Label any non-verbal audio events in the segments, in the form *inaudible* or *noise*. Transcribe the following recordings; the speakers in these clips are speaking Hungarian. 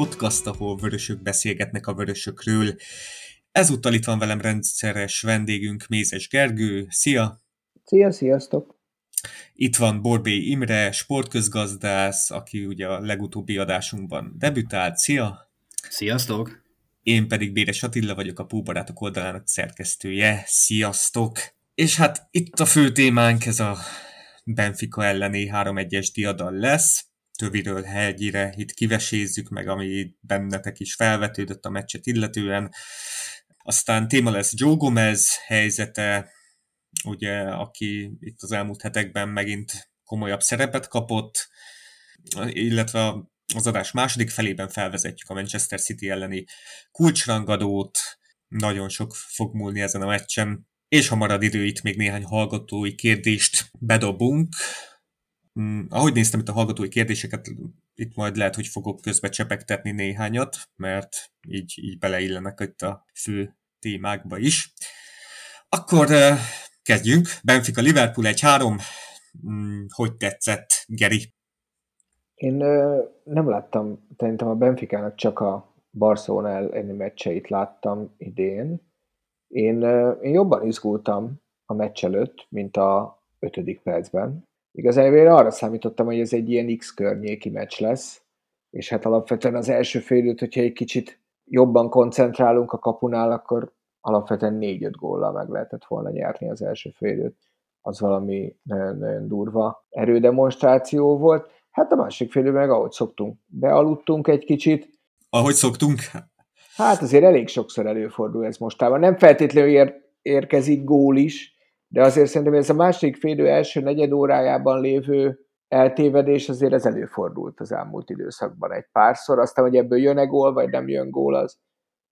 Podcast, ahol vörösök beszélgetnek a vörösökről. Ezúttal itt van velem rendszeres vendégünk Mézes Gergő. Szia! Szia, sziasztok! Itt van Borbé Imre, sportközgazdász, aki ugye a legutóbbi adásunkban debütált. Szia! Sziasztok! Én pedig Béres Attila vagyok, a Púbarátok oldalának szerkesztője. Sziasztok! És hát itt a fő témánk, ez a Benfica elleni 3-1-es diadal lesz töviről hegyire itt kivesézzük meg, ami bennetek is felvetődött a meccset illetően. Aztán téma lesz Joe Gomez helyzete, ugye, aki itt az elmúlt hetekben megint komolyabb szerepet kapott, illetve az adás második felében felvezetjük a Manchester City elleni kulcsrangadót, nagyon sok fog múlni ezen a meccsen, és ha marad idő, itt még néhány hallgatói kérdést bedobunk, Mm, ahogy néztem itt a hallgatói kérdéseket, itt majd lehet, hogy fogok közbe csepegtetni néhányat, mert így, így beleillenek itt a fő témákba is. Akkor kezdjünk. Benfica Liverpool 1-3. Mm, hogy tetszett, Geri? Én nem láttam, szerintem a Benficának csak a Barcelona elleni meccseit láttam idén. Én, én jobban izgultam a meccs előtt, mint a ötödik percben. Igazából én arra számítottam, hogy ez egy ilyen X környéki meccs lesz, és hát alapvetően az első félidőt, hogyha egy kicsit jobban koncentrálunk a kapunál, akkor alapvetően 4-5 góllal meg lehetett volna nyerni az első félidőt. Az valami nagyon-nagyon durva erődemonstráció volt. Hát a másik félidő meg ahogy szoktunk, bealudtunk egy kicsit. Ahogy szoktunk? Hát azért elég sokszor előfordul ez mostában. Nem feltétlenül ér, érkezik gól is, de azért szerintem ez a második félidő első negyed órájában lévő eltévedés azért ez előfordult az elmúlt időszakban egy párszor. Aztán, hogy ebből jön-e gól, vagy nem jön gól, az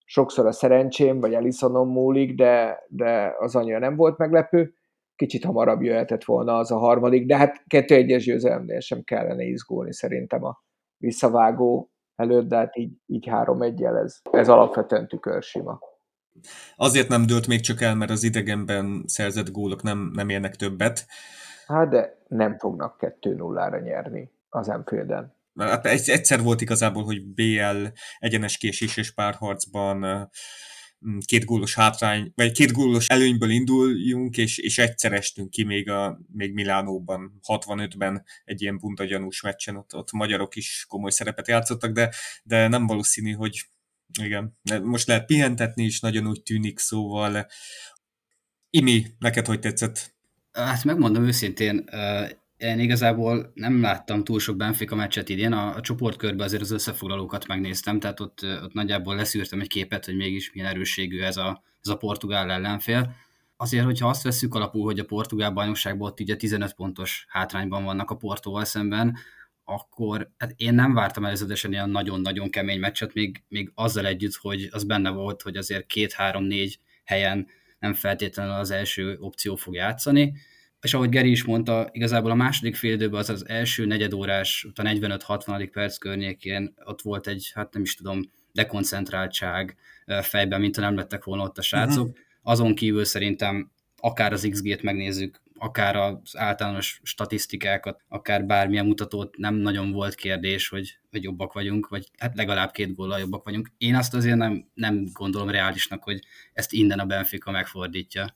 sokszor a szerencsém, vagy Elisonon múlik, de, de az annyira nem volt meglepő. Kicsit hamarabb jöhetett volna az a harmadik, de hát kettő egyes győzelemnél sem kellene izgulni szerintem a visszavágó előtt, de hát így, így három egyel ez, ez alapvetően tükörsima. Azért nem dőlt még csak el, mert az idegenben szerzett gólok nem, nem érnek többet. Hát de nem fognak 2-0-ra nyerni az Enfielden. Hát egyszer volt igazából, hogy BL egyenes késéses párharcban két gólos hátrány, vagy két gólos előnyből induljunk, és, és egyszer estünk ki még, a, még Milánóban, 65-ben egy ilyen bunta gyanús meccsen, ott, ott magyarok is komoly szerepet játszottak, de, de nem valószínű, hogy igen. Most lehet pihentetni is, nagyon úgy tűnik, szóval Imi, neked hogy tetszett? Hát megmondom őszintén, én igazából nem láttam túl sok Benfica meccset idén, a, a csoportkörben azért az összefoglalókat megnéztem, tehát ott, ott nagyjából leszűrtem egy képet, hogy mégis milyen erősségű ez a, ez a portugál ellenfél. Azért, hogyha azt veszük alapul, hogy a portugál bajnokságban ott ugye 15 pontos hátrányban vannak a Portóval szemben, akkor hát én nem vártam előzetesen ilyen nagyon-nagyon kemény meccset, még, még azzal együtt, hogy az benne volt, hogy azért két-három-négy helyen nem feltétlenül az első opció fog játszani. És ahogy Geri is mondta, igazából a második fél időben az az első negyedórás, a 45-60. perc környékén ott volt egy, hát nem is tudom, dekoncentráltság fejben, mint ha nem lettek volna ott a srácok. Uh-huh. Azon kívül szerintem akár az XG-t megnézzük, akár az általános statisztikákat, akár bármilyen mutatót nem nagyon volt kérdés, hogy, hogy jobbak vagyunk, vagy hát legalább két góllal jobbak vagyunk. Én azt azért nem, nem gondolom reálisnak, hogy ezt innen a Benfica megfordítja.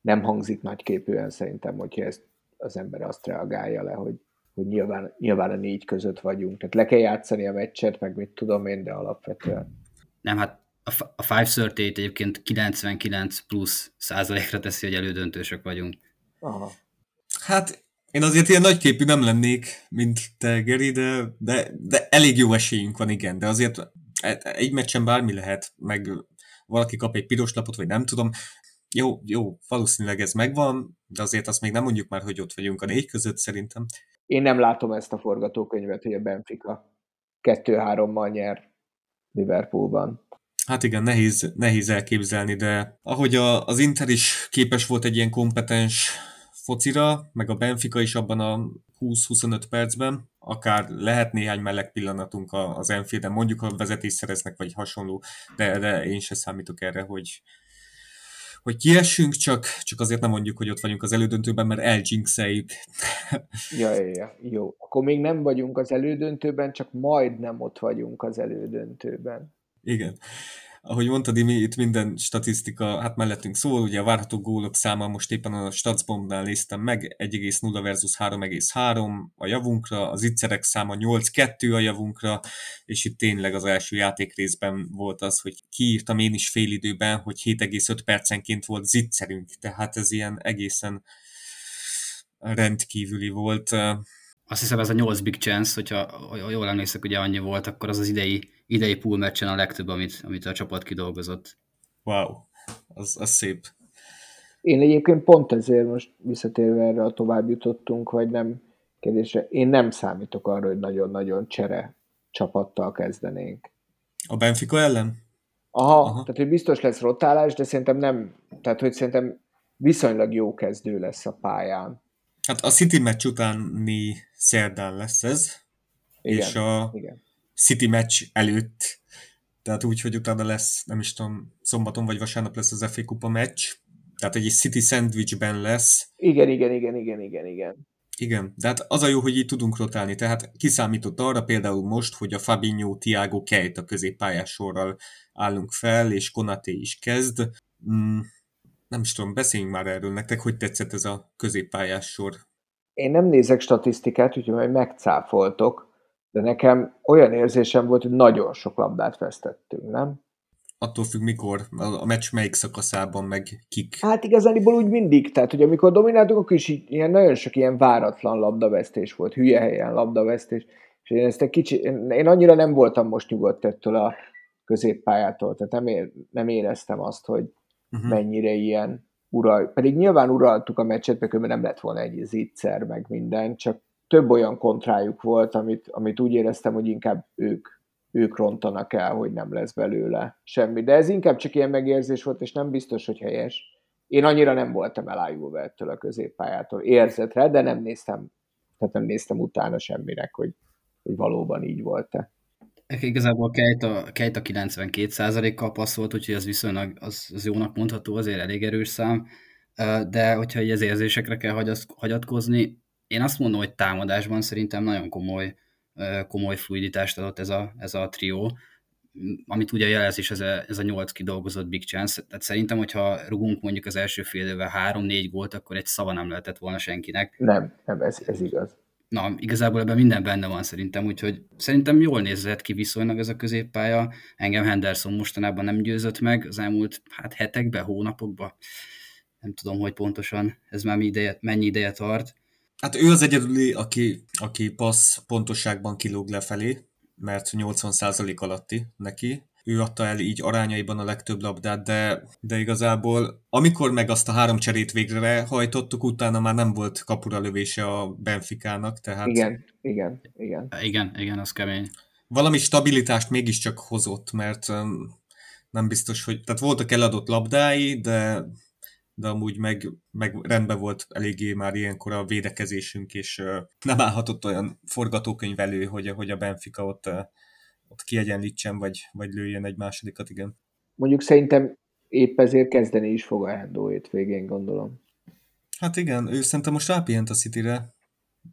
Nem hangzik nagyképűen szerintem, hogyha ezt az ember azt reagálja le, hogy, hogy nyilván, nyilván a négy között vagyunk. Tehát le kell játszani a meccset, meg mit tudom én, de alapvetően. Nem, hát a 538 egyébként 99 plusz százalékra teszi, hogy elődöntősök vagyunk. Aha. Hát én azért ilyen nagyképű nem lennék, mint te, Geri, de, de, de elég jó esélyünk van, igen, de azért egy meccsen bármi lehet, meg valaki kap egy piros lapot, vagy nem tudom. Jó, jó, valószínűleg ez megvan, de azért azt még nem mondjuk már, hogy ott vagyunk a négy között szerintem. Én nem látom ezt a forgatókönyvet, hogy a Benfica 2-3-mal nyer Liverpoolban. Hát igen, nehéz, nehéz elképzelni, de ahogy a, az Inter is képes volt egy ilyen kompetens focira, meg a Benfica is abban a 20-25 percben, akár lehet néhány meleg pillanatunk az Enfielden, mondjuk ha vezetés szereznek, vagy hasonló, de, de én se számítok erre, hogy, hogy kiessünk, csak, csak azért nem mondjuk, hogy ott vagyunk az elődöntőben, mert eljinxeljük. *laughs* ja, ja, ja, jó. Akkor még nem vagyunk az elődöntőben, csak majdnem ott vagyunk az elődöntőben. Igen ahogy mondtad, Imi, itt minden statisztika, hát mellettünk szól, ugye a várható gólok száma most éppen a Statsbombnál néztem meg, 1,0 versus 3,3 a javunkra, az ittszerek száma 8,2 a javunkra, és itt tényleg az első játék részben volt az, hogy kiírtam én is fél időben, hogy 7,5 percenként volt zicserünk, tehát ez ilyen egészen rendkívüli volt. Azt hiszem ez a 8 big chance, hogyha jól emlékszek, ugye annyi volt, akkor az az idei idei pool meccsen a legtöbb, amit, amit a csapat kidolgozott. Wow, az, az szép. Én egyébként pont ezért most visszatérve erre a tovább jutottunk, vagy nem kérdésre, én nem számítok arra, hogy nagyon-nagyon csere csapattal kezdenénk. A Benfica ellen? Aha, Aha, tehát hogy biztos lesz rotálás, de szerintem nem, tehát hogy szerintem viszonylag jó kezdő lesz a pályán. Hát a City meccs utáni szerdán lesz ez, igen, és a, igen. City meccs előtt, tehát úgy, hogy utána lesz, nem is tudom, szombaton vagy vasárnap lesz az FA Kupa meccs, tehát egy City sandwichben lesz. Igen, igen, igen, igen, igen, igen. Igen, de hát az a jó, hogy így tudunk rotálni, tehát kiszámított arra például most, hogy a Fabinho, Tiago, Kejt a középpályás sorral állunk fel, és Konaté is kezd. Mm, nem is tudom, beszéljünk már erről nektek, hogy tetszett ez a középpályás sor. Én nem nézek statisztikát, úgyhogy majd megcáfoltok, de nekem olyan érzésem volt, hogy nagyon sok labdát vesztettünk, nem? Attól függ, mikor, a meccs melyik szakaszában, meg kik. Hát igazániból úgy mindig, tehát hogy amikor domináltuk, akkor is ilyen nagyon sok ilyen váratlan labdavesztés volt, hülye helyen labdavesztés, és én ezt egy kicsi, én, én annyira nem voltam most nyugodt ettől a középpályától, tehát nem, ér, nem éreztem azt, hogy uh-huh. mennyire ilyen ural, pedig nyilván uraltuk a meccset, mert nem lett volna egy zicser, meg minden, csak több olyan kontrájuk volt, amit, amit úgy éreztem, hogy inkább ők, ők rontanak el, hogy nem lesz belőle semmi. De ez inkább csak ilyen megérzés volt, és nem biztos, hogy helyes. Én annyira nem voltam elájulva ettől a középpályától érzetre, de nem néztem, tehát nem néztem utána semminek, hogy, hogy valóban így volt-e. Igazából Kejt a, Kejt a 92%-kal passzolt, úgyhogy az viszonylag az, az jónak mondható, azért elég erős szám, de hogyha az érzésekre kell hagyatkozni, én azt mondom, hogy támadásban szerintem nagyon komoly, komoly fluiditást adott ez a, ez a trió, amit ugye jelez is ez a, ez a nyolc kidolgozott Big Chance. Tehát szerintem, hogyha rugunk mondjuk az első fél éve három-négy gólt, akkor egy szava nem lehetett volna senkinek. Nem, nem, ez, ez igaz. Na, igazából ebben minden benne van szerintem, úgyhogy szerintem jól nézett ki viszonylag ez a középpálya. Engem Henderson mostanában nem győzött meg az elmúlt hát hetekben, hónapokban. Nem tudom, hogy pontosan ez már mennyi ideje tart, Hát ő az egyedüli, aki, aki passz pontosságban kilóg lefelé, mert 80% alatti neki. Ő adta el így arányaiban a legtöbb labdát, de, de igazából amikor meg azt a három cserét végre hajtottuk, utána már nem volt kapura lövése a Benficának, tehát... Igen, igen, igen. Igen, igen, az kemény. Valami stabilitást mégiscsak hozott, mert nem biztos, hogy... Tehát voltak eladott labdái, de de amúgy meg, meg rendben volt eléggé már ilyenkor a védekezésünk, és nem állhatott olyan forgatókönyv elő, hogy, hogy a Benfica ott, ott kiegyenlítsen, vagy, vagy lőjön egy másodikat, igen. Mondjuk szerintem épp ezért kezdeni is fog a Hendo végén, gondolom. Hát igen, ő szerintem most rápihent a City-re,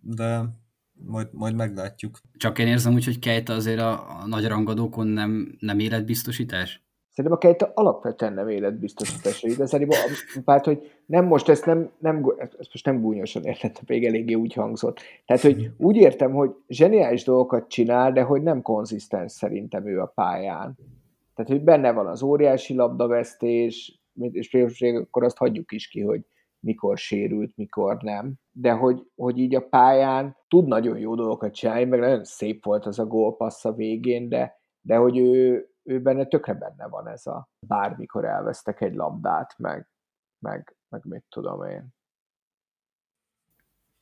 de majd, majd meglátjuk. Csak én érzem úgy, hogy Kejta azért a, a nagy rangadókon nem, nem életbiztosítás? Szerintem a Kejta alapvetően nem életbiztosítása. Igazából, hát, hogy nem most ezt nem, nem ezt most nem gúnyosan értettem, még eléggé úgy hangzott. Tehát, hogy úgy értem, hogy zseniális dolgokat csinál, de hogy nem konzisztens szerintem ő a pályán. Tehát, hogy benne van az óriási labdavesztés, és például akkor azt hagyjuk is ki, hogy mikor sérült, mikor nem. De hogy, hogy így a pályán tud nagyon jó dolgokat csinálni, meg nagyon szép volt az a gólpassz a végén, de, de hogy ő, ő benne tökre benne van ez a bármikor elvesztek egy labdát, meg, meg, meg mit tudom én.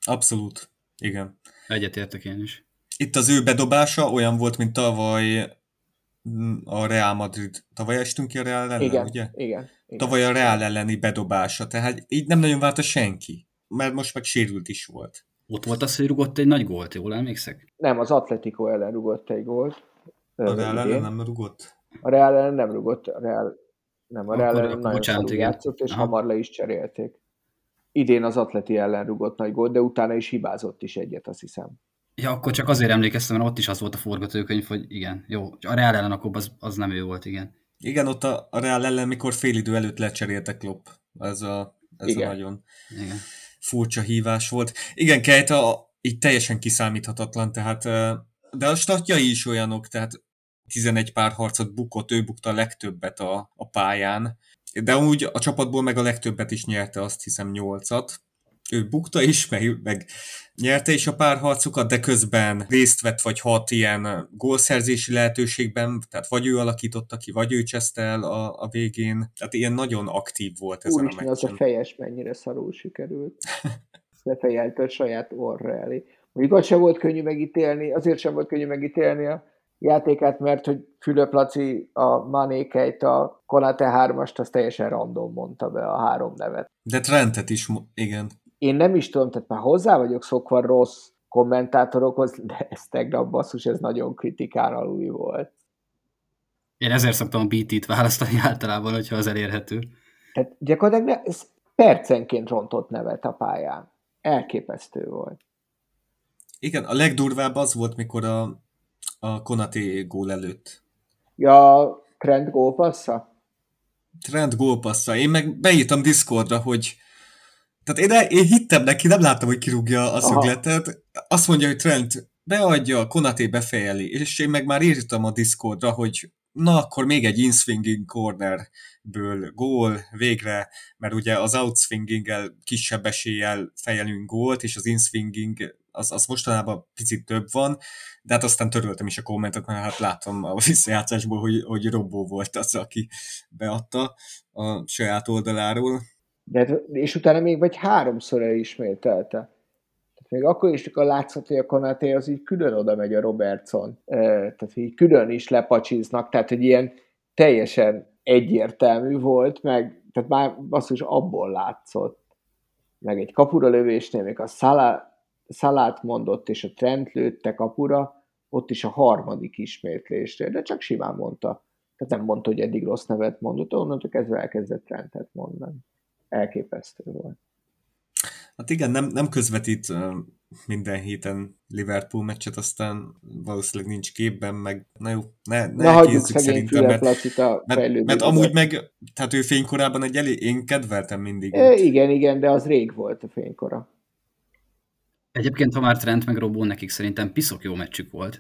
Abszolút, igen. Egyetértek én is. Itt az ő bedobása olyan volt, mint tavaly mm, a Real Madrid. Tavaly estünk ki a Real ellen, igen, ugye? Igen, igen. Tavaly a Real elleni bedobása, tehát így nem nagyon várta senki, mert most meg sérült is volt. Ott volt az, hogy rugott egy nagy gólt, jól emlékszek? Nem, az Atletico ellen rugott egy gólt. A Real ellen nem rugott? A Real ellen nem rugott, a Real, Nem, a Real ellen nagyon szarul játszott, és Aha. hamar le is cserélték. Idén az Atleti ellen rugott nagy gólt, de utána is hibázott is egyet, azt hiszem. Ja, akkor csak azért emlékeztem, mert ott is az volt a forgatókönyv, hogy igen, jó, a Real ellen akkor az, az nem ő volt, igen. Igen, ott a, a Real ellen, mikor fél idő előtt lecseréltek Klopp. Ez a, ez igen. a nagyon igen. furcsa hívás volt. Igen, Kejta így teljesen kiszámíthatatlan, tehát de a statjai is olyanok, tehát 11 pár harcot bukott, ő bukta a legtöbbet a, a pályán, de úgy a csapatból meg a legtöbbet is nyerte, azt hiszem 8-at. Ő bukta is, meg, meg nyerte is a párharcokat, de közben részt vett vagy hat ilyen gólszerzési lehetőségben, tehát vagy ő alakította ki, vagy ő cseszte el a, a végén. Tehát ilyen nagyon aktív volt ez a meccsen. az a fejes mennyire szarul sikerült. *laughs* Lefejelte a saját orra elé. Mondjuk az sem volt könnyű megítélni, azért sem volt könnyű megítélni a játékát, mert hogy Fülöp Laci a Manékeit, a Konate 3-ast, az teljesen random mondta be a három nevet. De Trentet is, igen. Én nem is tudom, tehát már hozzá vagyok szokva rossz kommentátorokhoz, de ez tegnap basszus, ez nagyon kritikán aluli volt. Én ezért szoktam a BT-t választani általában, hogyha az elérhető. Tehát gyakorlatilag ne, ez percenként rontott nevet a pályán. Elképesztő volt. Igen, a legdurvább az volt, mikor a, a Konati gól előtt. Ja, Trend gólpassza? Trend gólpassza. Én meg beírtam Discordra, hogy tehát én, én hittem neki, nem láttam, hogy kirúgja a szögletet. Azt mondja, hogy Trent beadja, Konaté befejeli, és én meg már írtam a Discordra, hogy na akkor még egy inswinging cornerből gól végre, mert ugye az outswinginggel kisebb eséllyel fejelünk gólt, és az inswinging az, az mostanában picit több van, de hát aztán töröltem is a kommentet, mert hát láttam a visszajátszásból, hogy, hogy Robó volt az, aki beadta a saját oldaláról. De, és utána még vagy háromszor elismételte. Tehát még akkor is csak a látszat, hogy a Konaté az így külön oda megy a Robertson. Tehát így külön is lepacsiznak, tehát hogy ilyen teljesen egyértelmű volt, meg tehát már basszus abból látszott. Meg egy kapura lövésnél, még a Szalá, Szalát mondott, és a Trent lőtte kapura, ott is a harmadik ismétlésre, de csak simán mondta. Tehát nem mondta, hogy eddig rossz nevet mondott, onnantól kezdve elkezdett Trentet mondani. Elképesztő volt. Hát igen, nem, nem közvetít minden héten Liverpool meccset, aztán valószínűleg nincs képben, meg na jó, ne, ne hagyjuk szerintem, mert, mert, mert amúgy meg, tehát ő fénykorában egy elég, én kedveltem mindig. E, igen, igen, de az rég volt a fénykora. Egyébként, ha már Trent meg Robó, nekik szerintem piszok jó meccsük volt.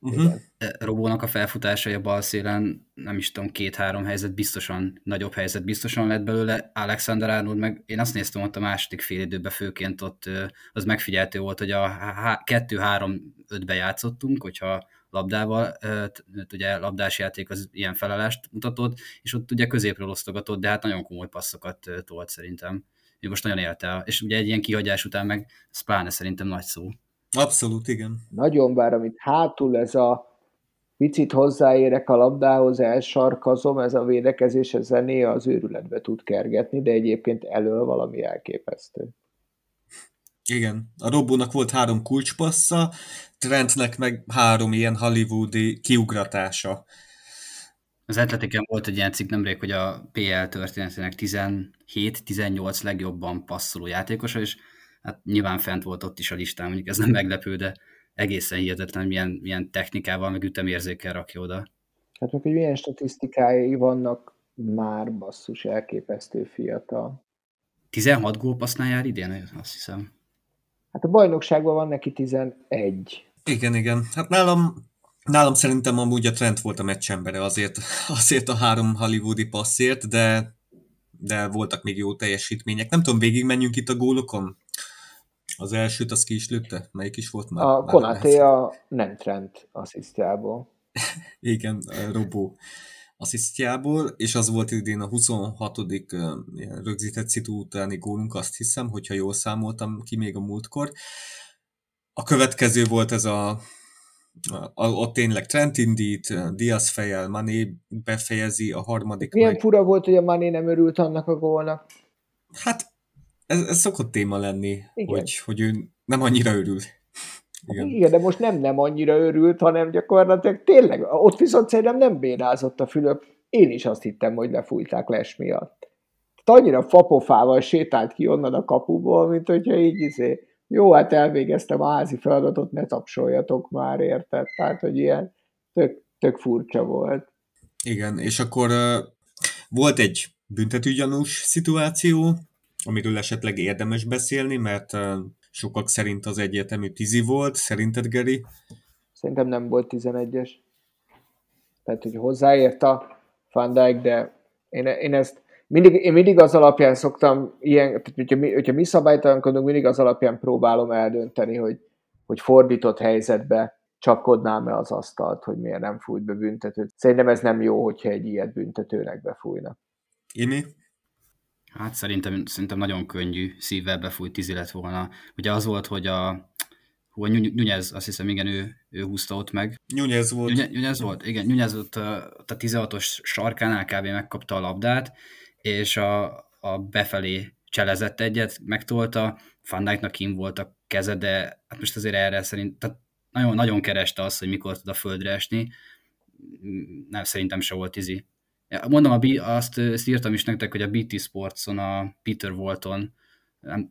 Uh-huh. Robónak a felfutásai a bal szélen, nem is tudom, két-három helyzet biztosan, nagyobb helyzet biztosan lett belőle. Alexander Arnold meg, én azt néztem ott a második fél időben főként ott, az megfigyeltő volt, hogy a 2-3-5-be játszottunk, hogyha labdával, ugye labdás játék az ilyen felelást mutatott, és ott ugye középről osztogatott, de hát nagyon komoly passzokat tolt szerintem. Ő most nagyon élte, és ugye egy ilyen kihagyás után meg ez pláne szerintem nagy szó. Abszolút, igen. Nagyon bár, amit hátul ez a picit hozzáérek a labdához, elsarkazom, ez a védekezés, ez zené az őrületbe tud kergetni, de egyébként elől valami elképesztő. Igen, a Robónak volt három kulcspassza, Trentnek meg három ilyen hollywoodi kiugratása. Az Atletiken volt egy ilyen cikk nemrég, hogy a PL történetének 17-18 legjobban passzoló játékosa, és hát nyilván fent volt ott is a listán, mondjuk ez nem meglepő, de egészen hihetetlen, milyen, milyen technikával, meg ütemérzékkel rakja oda. Hát meg, hogy milyen statisztikái vannak már basszus elképesztő fiatal. 16 gólpassznál jár idén, azt hiszem. Hát a bajnokságban van neki 11. Igen, igen. Hát nálam, nálam szerintem amúgy a trend volt a meccsembere azért, azért a három hollywoodi passzért, de, de voltak még jó teljesítmények. Nem tudom, végigmenjünk itt a gólokon? Az elsőt az ki is lőtte? Melyik is volt már? A Konaté a nem trend asszisztjából. *laughs* Igen, Robó asszisztjából, és az volt idén a 26. Ilyen rögzített szitu utáni gólunk, azt hiszem, hogyha jól számoltam ki még a múltkor. A következő volt ez a ott tényleg Trent indít, Diaz fejel, Mané befejezi, a harmadik Milyen meg... fura volt, hogy a Mané nem örült annak a gólnak. Hát ez, ez szokott téma lenni, hogy, hogy ő nem annyira örül. Igen. Igen, de most nem nem annyira örült, hanem gyakorlatilag tényleg, ott viszont szerintem nem bénázott a Fülöp én is azt hittem, hogy lefújták les miatt. Tehát annyira fapofával sétált ki onnan a kapuból, mint hogyha így izé, jó, hát elvégeztem a házi feladatot, ne tapsoljatok már, érted? Tehát, hogy ilyen tök, tök furcsa volt. Igen, és akkor uh, volt egy büntetőgyanús szituáció, amiről esetleg érdemes beszélni, mert uh, sokak szerint az egyértelmű tizi volt. Szerinted, Geri? Szerintem nem volt 11-es. Tehát, hogy hozzáért a Van Dijk, de én, én ezt mindig, én mindig az alapján szoktam, ilyen, tehát hogyha mi, hogyha mi szabálytalankodunk, mindig az alapján próbálom eldönteni, hogy, hogy fordított helyzetbe csapkodnám-e az asztalt, hogy miért nem fújt be büntetőt. Szerintem ez nem jó, hogyha egy ilyet büntetőnek befújna. Imi? Hát szerintem, szerintem nagyon könnyű szívvel befújt tízi lett volna. Ugye az volt, hogy a hol Nyújez, azt hiszem, igen, ő, ő húzta ott meg. Nyújez volt. Nyújez volt, igen, Nyújez ott a, a 16-os sarkánál kb. megkapta a labdát, és a, a befelé cselezett egyet, megtolta, Van Dijknak kim volt a keze, de hát most azért erre szerint, tehát nagyon, nagyon kereste azt, hogy mikor tud a földre esni, nem, szerintem se volt izi. Mondom, a, azt, azt írtam is nektek, hogy a BT Sportson a Peter Walton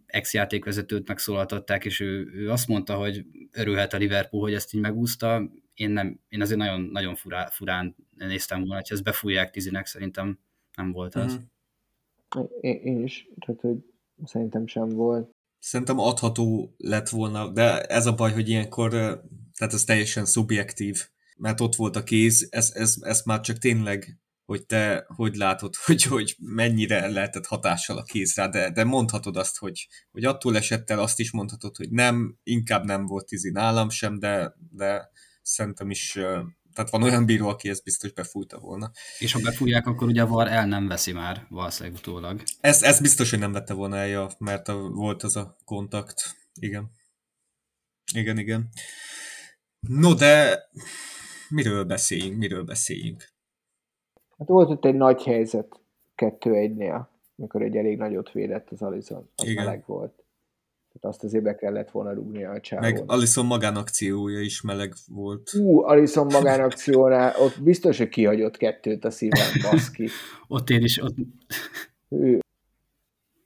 ex-játékvezetőt megszólaltatták, és ő, ő azt mondta, hogy örülhet a Liverpool, hogy ezt így megúszta. Én, nem, én azért nagyon, nagyon furá, furán néztem volna, hogy ezt befújják tizinek, szerintem nem volt az. Mm. Én, is, tehát hogy szerintem sem volt. Szerintem adható lett volna, de ez a baj, hogy ilyenkor, tehát ez teljesen szubjektív, mert ott volt a kéz, ez, ez, ez már csak tényleg hogy te hogy látod, *laughs* hogy, hogy mennyire lehetett hatással a kézre, de, de mondhatod azt, hogy, hogy attól esett el, azt is mondhatod, hogy nem, inkább nem volt tizi nálam sem, de, de szerintem is, tehát van olyan bíró, aki ezt biztos befújta volna. És ha befújják, akkor ugye a VAR el nem veszi már valószínűleg utólag. Ez, ez biztos, hogy nem vette volna el, mert a, volt az a kontakt. Igen. Igen, igen. No, de miről beszéljünk, miről beszéljünk? Hát volt ott egy nagy helyzet 2-1-nél, mikor egy elég nagyot védett az Alison. Az Igen. meleg volt. Tehát azt azért be kellett volna rúgni a csávon. Meg Alison magánakciója is meleg volt. Hú, Alison magánakciónál ott biztos, hogy kihagyott kettőt a szívem, baszki. *laughs* ott én is, ott... Ő.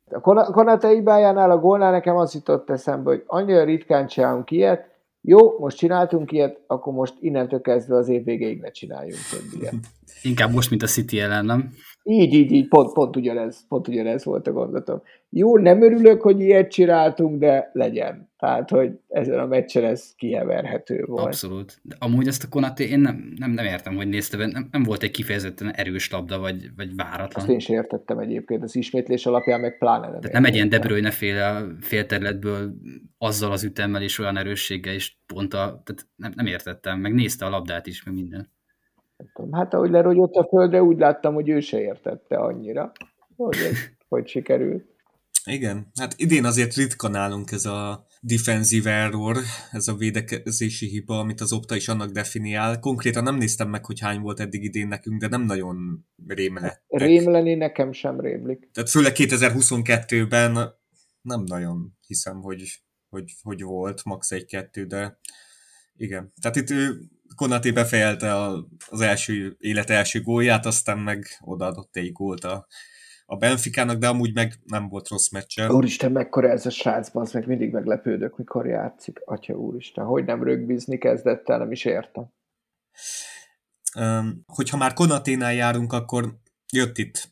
A Konate hibájánál, a gólnál nekem az jutott eszembe, hogy annyira ritkán csinálunk ilyet, jó, most csináltunk ilyet, akkor most innentől kezdve az év végéig ne csináljunk több ilyet. Inkább most, mint a City ellen, nem? Így, így, így, pont, pont, ugyanez, pont ugyanez volt a gondolatom. Jó, nem örülök, hogy ilyet csináltunk, de legyen. Tehát, hogy ezen a meccsen ez kiheverhető volt. Abszolút. De amúgy ezt a Konaté, én nem, nem, nem értem, hogy nézte nem, nem volt egy kifejezetten erős labda, vagy, vagy váratlan. Azt én sem értettem egyébként, az ismétlés alapján meg pláne nem. De nem egy ilyen De Bruyne féle félterületből azzal az ütemmel és olyan erősséggel, és pont a, tehát nem, nem értettem, meg nézte a labdát is, meg minden. Hát ahogy lerogyott a földre, úgy láttam, hogy ő se értette annyira, hogy, hogy sikerült. Igen, hát idén azért ritka nálunk ez a defensive error, ez a védekezési hiba, amit az Opta is annak definiál. Konkrétan nem néztem meg, hogy hány volt eddig idén nekünk, de nem nagyon rémlettek. Rémleni nekem sem rémlik. Tehát főleg 2022-ben nem nagyon hiszem, hogy, hogy, hogy volt max. egy-kettő, de igen. Tehát itt ő Konaté befejelte az első élet első gólját, aztán meg odaadott egy gólt a a Benficának, de amúgy meg nem volt rossz meccse. Úristen, mekkora ez a srác, az meg mindig meglepődök, mikor játszik. Atya úristen, hogy nem rögbizni kezdett el, nem is értem. Um, hogyha már Konaténál járunk, akkor jött itt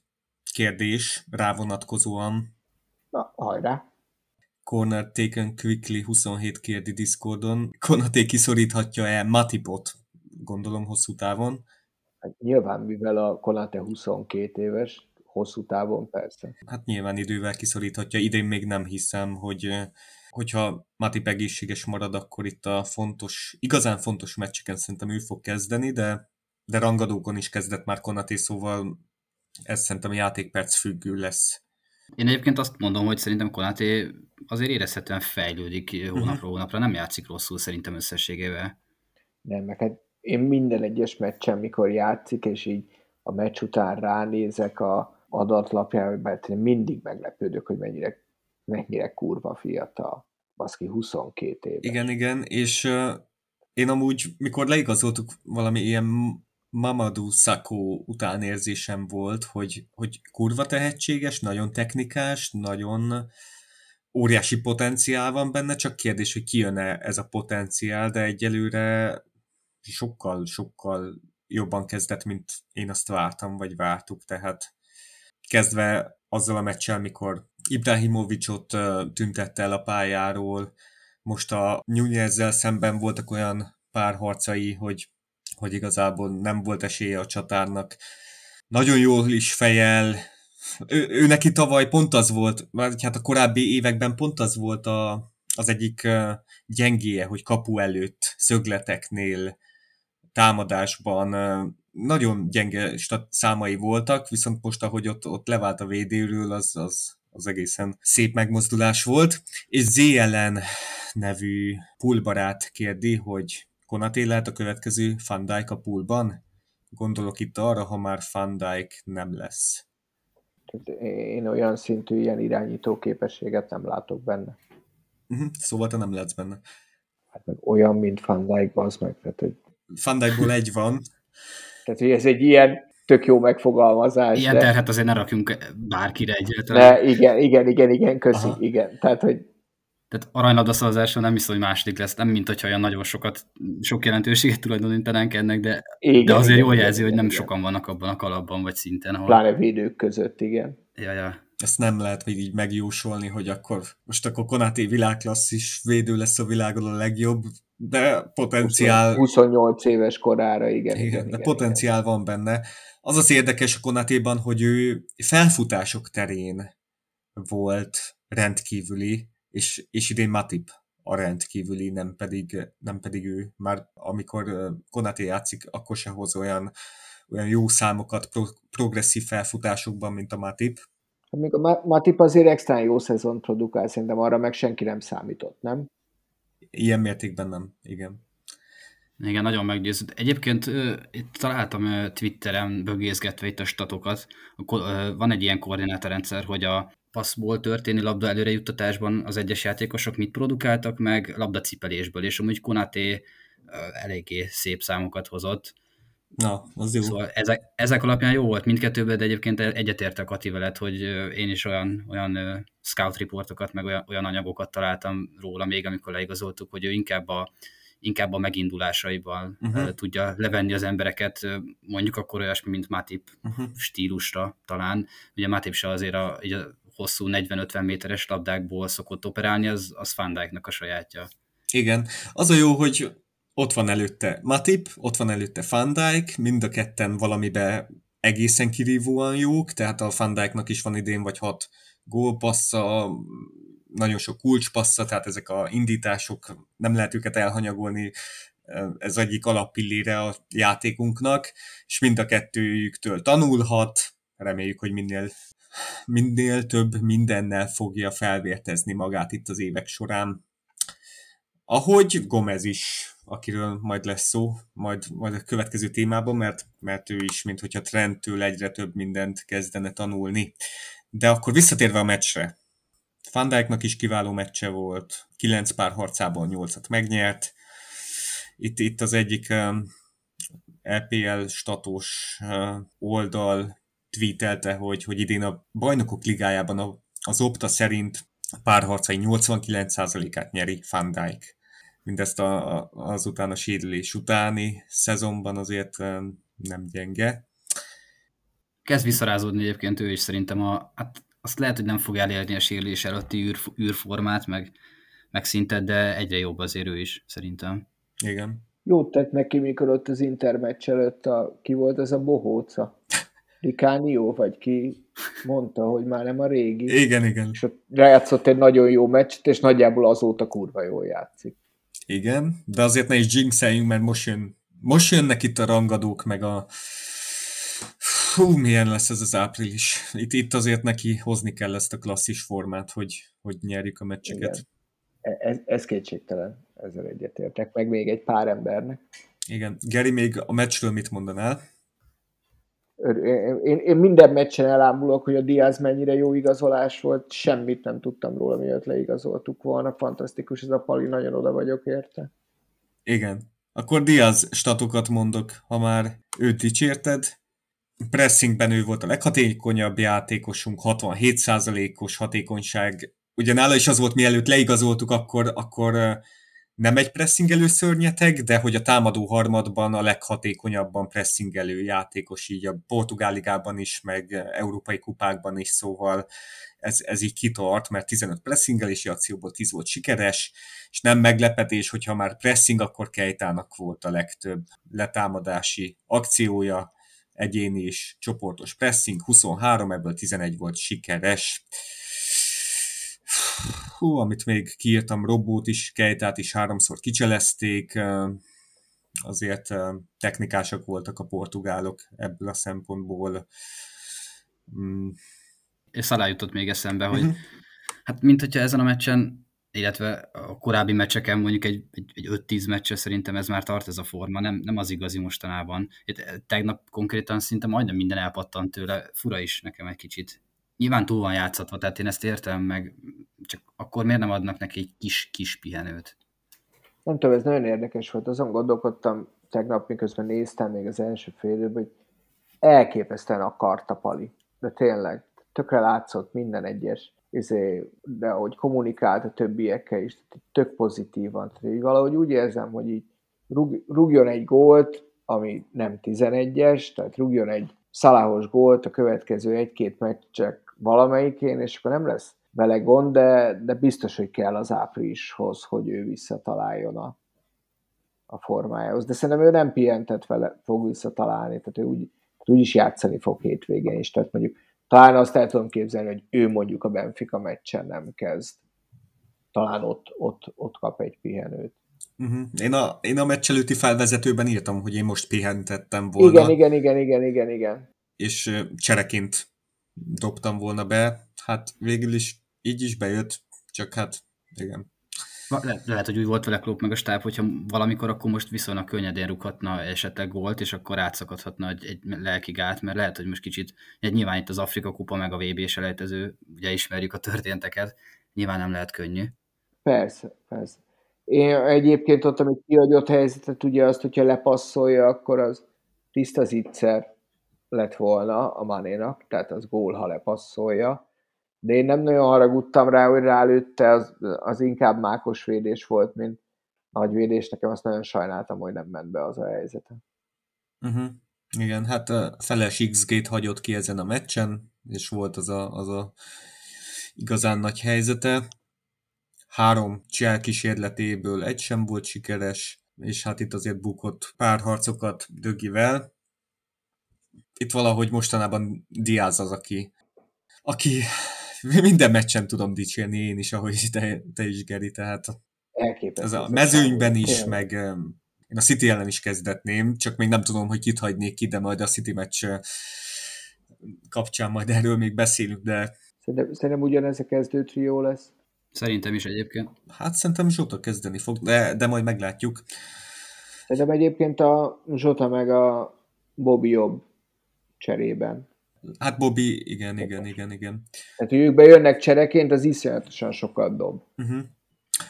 kérdés rá vonatkozóan. Na, hajrá! Corner taken quickly 27 kérdi Discordon. Konaté kiszoríthatja-e Matipot, gondolom hosszú távon? Hát nyilván, mivel a Konate 22 éves, hosszú távon persze. Hát nyilván idővel kiszoríthatja, idén még nem hiszem, hogy hogyha Matip egészséges marad, akkor itt a fontos, igazán fontos meccseken szerintem ő fog kezdeni, de, de rangadókon is kezdett már Konaté, szóval ez szerintem játékperc függő lesz. Én egyébként azt mondom, hogy szerintem Konaté azért érezhetően fejlődik hónapról uh-huh. hónapra, nem játszik rosszul szerintem összességével. Nem, meg hát én minden egyes meccsen, mikor játszik, és így a meccs után ránézek a, adatlapjára, mert mindig meglepődök, hogy mennyire, mennyire kurva fiatal. Baszki 22 éves. Igen, igen, és uh, én amúgy, mikor leigazoltuk valami ilyen Mamadou Sakó utánérzésem volt, hogy, hogy kurva tehetséges, nagyon technikás, nagyon óriási potenciál van benne, csak kérdés, hogy kijön-e ez a potenciál, de egyelőre sokkal, sokkal jobban kezdett, mint én azt vártam, vagy vártuk, tehát kezdve azzal a meccsel, mikor Ibrahimovicsot tüntette el a pályáról, most a Nunezzel szemben voltak olyan pár harcai, hogy, hogy igazából nem volt esélye a csatárnak. Nagyon jól is fejel, ő, ő neki tavaly pont az volt, mert hát a korábbi években pont az volt a, az egyik gyengéje, hogy kapu előtt, szögleteknél, támadásban nagyon gyenge számai voltak, viszont most, ahogy ott, ott levált a védőről, az, az, az egészen szép megmozdulás volt. És ZLN nevű poolbarát kérdi, hogy Konaté lehet a következő Van Dijk a poolban? Gondolok itt arra, ha már Van Dijk nem lesz. Én olyan szintű ilyen irányító képességet nem látok benne. Uh-huh. Szóval te nem lehetsz benne. Hát meg olyan, mint Van Dijk, az meg. Tehát, hogy... Van Dijkból egy van. Tehát, hogy ez egy ilyen tök jó megfogalmazás. Ilyen de... terhet azért ne rakjunk bárkire egyáltalán. Ne, igen, igen, igen, igen, köszi, Aha. igen. Tehát, hogy tehát aranylabda szavazáson nem hiszem, hogy második lesz, nem mint hogyha olyan nagyon sokat, sok jelentőséget tulajdonítanánk ennek, de, igen, de azért igen, jól jelzi, igen, hogy nem igen. sokan vannak abban a kalapban, vagy szinten. Ahol... Pláne védők között, igen. Ja, ja. Ezt nem lehet még így megjósolni, hogy akkor most akkor Konaté világklasszis védő lesz a világon a legjobb, de potenciál... 28 éves korára, igen. igen, igen de igen, potenciál igen. van benne. Az az érdekes a Konatéban, hogy ő felfutások terén volt rendkívüli, és, és idén Matip a rendkívüli, nem pedig, nem pedig ő. Már amikor Konaté játszik, akkor se hoz olyan, olyan jó számokat pro, progresszív felfutásokban, mint a Matip. Hát még a Matip azért extra jó szezon produkál, szerintem arra meg senki nem számított, nem? Ilyen mértékben nem, igen. Igen, nagyon meggyőzött. Egyébként itt találtam Twitteren bögészgetve itt a statokat. Van egy ilyen koordinátorrendszer, hogy a passzból történő labda előrejuttatásban az egyes játékosok mit produkáltak meg labdacipelésből, és amúgy Konaté eléggé szép számokat hozott. Na, az jó. Szóval ezek, ezek alapján jó volt mindkettőben, de egyébként egyetértek Ati veled, hogy én is olyan, olyan scout riportokat, meg olyan, olyan anyagokat találtam róla még, amikor leigazoltuk, hogy ő inkább a, inkább a megindulásaival uh-huh. tudja levenni az embereket, mondjuk akkor olyasmi, mint Matip uh-huh. stílusra talán. Ugye Matip se azért a, a hosszú 40-50 méteres labdákból szokott operálni, az, az Van a sajátja. Igen. Az a jó, hogy ott van előtte Matip, ott van előtte Van Dijk, mind a ketten valamibe egészen kirívóan jók, tehát a Van Dijknak is van idén vagy hat gólpassza, nagyon sok kulcspassza, tehát ezek a indítások, nem lehet őket elhanyagolni, ez egyik alappillére a játékunknak, és mind a kettőjüktől tanulhat, reméljük, hogy minél, minél több mindennel fogja felvértezni magát itt az évek során. Ahogy Gomez is akiről majd lesz szó, majd, majd a következő témában, mert, mert ő is, mint hogyha trendtől egyre több mindent kezdene tanulni. De akkor visszatérve a meccsre. Van Dijknak is kiváló meccse volt, 9 pár harcában 8-at megnyert. Itt, itt az egyik um, EPL statos uh, oldal tweetelte, hogy, hogy idén a bajnokok ligájában az Opta szerint párharcai 89%-át nyeri Van Dijk mindezt a, a, azután a sérülés utáni szezonban azért nem gyenge. Kezd visszarázódni egyébként ő is szerintem. A, hát azt lehet, hogy nem fog elérni a sérülés előtti űr, űrformát, meg, meg szintet, de egyre jobb azért ő is, szerintem. Igen. Jót tett neki, mikor ott az intermeccs előtt a, ki volt ez a bohóca? Rikánió, vagy ki mondta, hogy már nem a régi. Igen, igen. És ott játszott egy nagyon jó meccset, és nagyjából azóta kurva jól játszik. Igen, de azért ne is jinxeljünk, mert most, jön, most jönnek itt a rangadók, meg a Hú, milyen lesz ez az április. Itt, itt azért neki hozni kell ezt a klasszis formát, hogy, hogy nyerjük a meccseket. Igen. E, ez, ez kétségtelen, ezzel egyetértek, meg még egy pár embernek. Igen. Geri, még a meccsről mit mondanál? Én, én minden meccsen elámulok, hogy a Diaz mennyire jó igazolás volt, semmit nem tudtam róla, miatt leigazoltuk volna. Fantasztikus ez a pali, nagyon oda vagyok érte. Igen, Akkor Diaz statokat mondok, ha már őt dicsérted. Pressingben ő volt a leghatékonyabb játékosunk, 67%-os hatékonyság. Ugye nála is az volt, mielőtt leigazoltuk, akkor, akkor nem egy pressingelő szörnyeteg, de hogy a támadó harmadban a leghatékonyabban pressingelő játékos így a Portugáligában is, meg európai kupákban is, szóval ez, ez így kitart, mert 15 pressingelési akcióból 10 volt sikeres, és nem meglepetés, hogyha már pressing, akkor Kejtának volt a legtöbb letámadási akciója, egyéni és csoportos pressing, 23, ebből 11 volt sikeres hú, amit még kiírtam, Robót is, Kejtát is háromszor kicselezték, azért technikásak voltak a portugálok ebből a szempontból. Mm. És Szalá jutott még eszembe, hogy uh-huh. hát mint hogyha ezen a meccsen, illetve a korábbi meccseken mondjuk egy, egy, egy 5-10 meccse szerintem ez már tart ez a forma, nem, nem az igazi mostanában. Itt, tegnap konkrétan szinte majdnem minden elpattant tőle, fura is nekem egy kicsit nyilván túl van játszatva, tehát én ezt értem, meg csak akkor miért nem adnak neki egy kis-kis pihenőt? Nem tudom, ez nagyon érdekes volt. Azon gondolkodtam tegnap, miközben néztem még az első fél hogy elképesztően akarta Pali. De tényleg, tökre látszott minden egyes, izé, de ahogy kommunikált a többiekkel is, tök pozitívan. Tehát így valahogy úgy érzem, hogy így rúg, rúgjon egy gólt, ami nem 11-es, tehát rúgjon egy szaláhos gólt a következő egy-két meccsek valamelyikén, és akkor nem lesz vele gond, de, de biztos, hogy kell az áprilishoz, hogy ő visszataláljon a, a formájához. De szerintem ő nem pihentet vele, fog visszatalálni, tehát ő úgy, úgy is játszani fog hétvégén is. Tehát mondjuk talán azt el tudom képzelni, hogy ő mondjuk a Benfica meccsen nem kezd. Talán ott, ott, ott kap egy pihenőt. Uh-huh. Én, a, én a meccs előtti felvezetőben írtam, hogy én most pihentettem volna. Igen, igen, igen, igen, igen, igen. És csereként dobtam volna be, hát végül is így is bejött, csak hát igen. Le- lehet, hogy úgy volt vele Klopp meg a stáb, hogyha valamikor, akkor most viszonylag könnyedén rúghatna esetleg gólt, és akkor átszakadhatna egy, egy lelki gát, mert lehet, hogy most kicsit, egy nyilván itt az Afrika kupa meg a VB selejtező, ugye ismerjük a történteket, nyilván nem lehet könnyű. Persze, persze. Én egyébként ott, amit kiadott helyzetet, ugye azt, hogyha lepasszolja, akkor az tiszta zicser lett volna a Manénak, tehát az gól, ha lepasszolja. De én nem nagyon haragudtam rá, hogy rálőtte, az, az inkább mákos védés volt, mint nagy védés. Nekem azt nagyon sajnáltam, hogy nem ment be az a helyzete. Uh-huh. Igen, hát a feles XG-t hagyott ki ezen a meccsen, és volt az a, az a igazán nagy helyzete. Három csel kísérletéből egy sem volt sikeres, és hát itt azért bukott pár harcokat Dögivel, itt valahogy mostanában Diaz az, aki, aki minden meccsen tudom dicsérni én is, ahogy te, te is, Geri, tehát ez a mezőnyben is, meg én a City ellen is kezdetném, csak még nem tudom, hogy kit hagynék ki, de majd a City meccs kapcsán majd erről még beszélünk, de... Szerintem, szerintem ugyanez a kezdő trió lesz. Szerintem is egyébként. Hát szerintem Zsota kezdeni fog, de, de majd meglátjuk. Szerintem egyébként a Zsota meg a Bobby jobb cserében. Hát Bobby, igen, igen, igen, igen. Tehát, hogy ők bejönnek csereként, az iszonyatosan sokat dob. Uh-huh.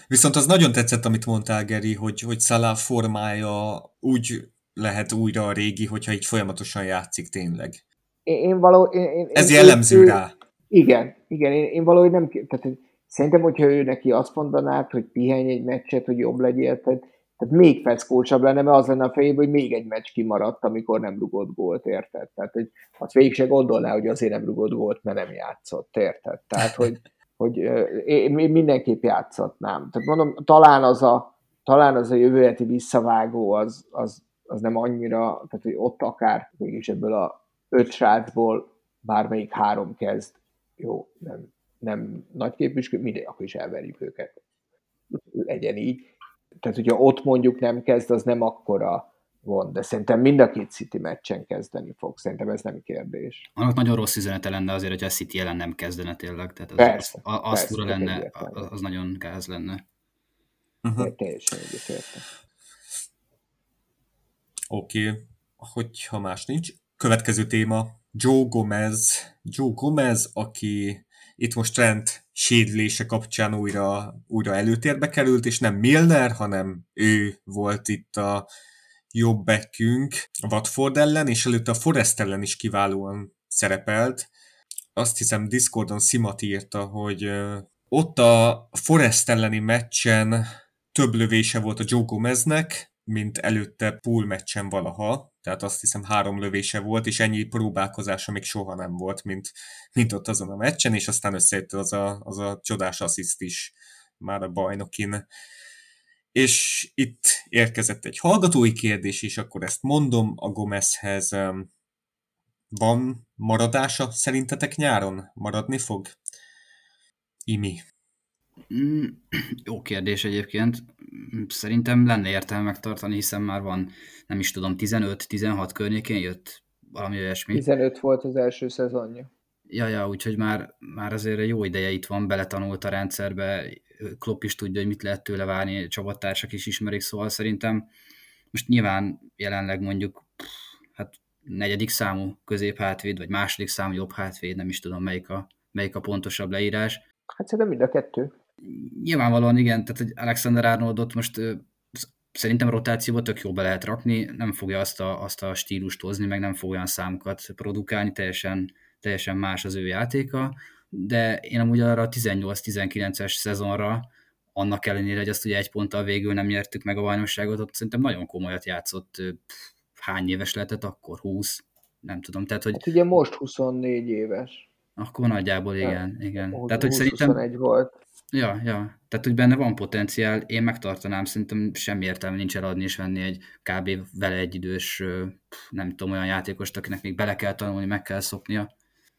Viszont az nagyon tetszett, amit mondtál, Geri, hogy, hogy Salah formája úgy lehet újra a régi, hogyha így folyamatosan játszik tényleg. Én, én való, én, én, Ez én, jellemző rá. Igen, igen, én, én valahogy nem, tehát szerintem, hogyha ő neki azt mondanád, hogy pihenj egy meccset, hogy jobb legyél, tehát tehát még feckósabb lenne, mert az lenne a fejében, hogy még egy meccs kimaradt, amikor nem rugott gólt, érted? Tehát, hogy azt végig se gondolná, hogy azért nem rugott gólt, mert nem játszott, érted? Tehát, hogy, *laughs* hogy én mindenképp játszhatnám. Tehát mondom, talán az a, talán az a jövő heti visszavágó az, az, az nem annyira, tehát hogy ott akár mégis ebből a öt srácból bármelyik három kezd, jó, nem, nem nagy képviselő, mindegy, akkor is elverjük őket. Legyen így tehát hogyha ott mondjuk nem kezd, az nem akkora gond, de szerintem mind a két City meccsen kezdeni fog, szerintem ez nem kérdés. Annak nagyon rossz üzenete lenne azért, hogy a City ellen nem kezdene tényleg, tehát az, persze, az, az, persze, lenne, az, az nagyon gáz lenne. Uh-huh. Teljesen egyetértem. Oké, okay. hogyha más nincs. Következő téma, Joe Gomez. Joe Gomez, aki itt most Trent sérülése kapcsán újra, újra előtérbe került, és nem Milner, hanem ő volt itt a jobbekünk a Watford ellen, és előtte a Forest ellen is kiválóan szerepelt. Azt hiszem Discordon Simat írta, hogy ott a Forest elleni meccsen több lövése volt a Joe Gomeznek, mint előtte pool meccsen valaha, tehát azt hiszem három lövése volt, és ennyi próbálkozása még soha nem volt, mint, mint ott azon a meccsen, és aztán összejött az a, az a csodás assziszt is már a bajnokin. És itt érkezett egy hallgatói kérdés, és akkor ezt mondom, a Gomezhez van maradása szerintetek nyáron? Maradni fog? Imi. Mm, *clears throat* jó kérdés egyébként. Szerintem lenne értelme megtartani, hiszen már van, nem is tudom, 15-16 környékén jött valami olyasmi. 15 volt az első szezonja. Ja, ja, úgyhogy már, már azért jó ideje itt van, beletanult a rendszerbe, Klopp is tudja, hogy mit lehet tőle várni, csapattársak is ismerik, szóval szerintem most nyilván jelenleg mondjuk hát negyedik számú középhátvéd, vagy második számú jobb hátvéd, nem is tudom melyik a, melyik a pontosabb leírás. Hát szerintem mind a kettő. Nyilvánvalóan igen, tehát hogy Alexander Arnoldot most szerintem rotációba tök jó be lehet rakni, nem fogja azt a, azt a stílust hozni, meg nem fog olyan számokat produkálni, teljesen, teljesen más az ő játéka, de én amúgy arra a 18-19-es szezonra, annak ellenére, hogy azt ugye egy ponttal végül nem nyertük meg a bajnokságot, ott szerintem nagyon komolyat játszott, hány éves lehetett akkor? 20? Nem tudom. Tehát, hogy... Hát ugye most 24 éves. Akkor nagyjából igen, igen. Tehát, hogy 20, szerintem... 21 volt. Ja, ja. Tehát, hogy benne van potenciál, én megtartanám, szerintem semmi értelme nincs eladni és venni egy kb. vele egyidős, nem tudom, olyan játékost, akinek még bele kell tanulni, meg kell szoknia.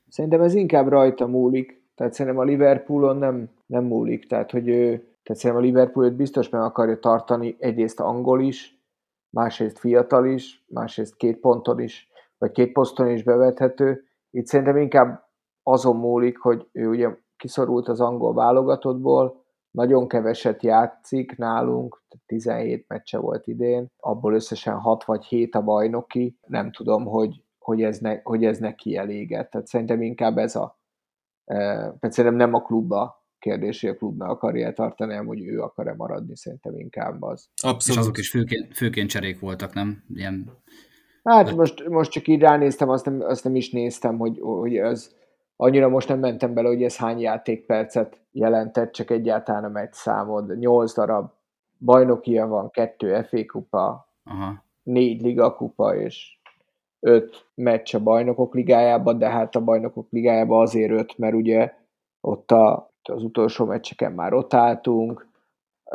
Szerintem ez inkább rajta múlik. Tehát szerintem a Liverpoolon nem, nem múlik. Tehát, hogy ő, tehát szerintem a Liverpool biztos meg akarja tartani egyrészt angol is, másrészt fiatal is, másrészt két ponton is, vagy két poszton is bevethető. Itt szerintem inkább azon múlik, hogy ő ugye kiszorult az angol válogatottból, nagyon keveset játszik nálunk, 17 meccse volt idén, abból összesen 6 vagy 7 a bajnoki, nem tudom, hogy, hogy, ez, ne, hogy ez neki elégett. Tehát szerintem inkább ez a, e, tehát szerintem nem a klubba kérdés, hogy a klub meg akarja tartani, hanem hogy ő akar-e maradni, szerintem inkább az. Abszolút. És azok is főként, főként cserék voltak, nem? Ilyen... Hát most, most csak így ránéztem, azt nem, azt nem is néztem, hogy, hogy az annyira most nem mentem bele, hogy ez hány játékpercet jelentett, csak egyáltalán nem egy számod. Nyolc darab bajnokia van, kettő FA kupa, Aha. négy liga kupa, és öt meccs a bajnokok ligájában, de hát a bajnokok ligájában azért öt, mert ugye ott a, az utolsó meccseken már rotáltunk,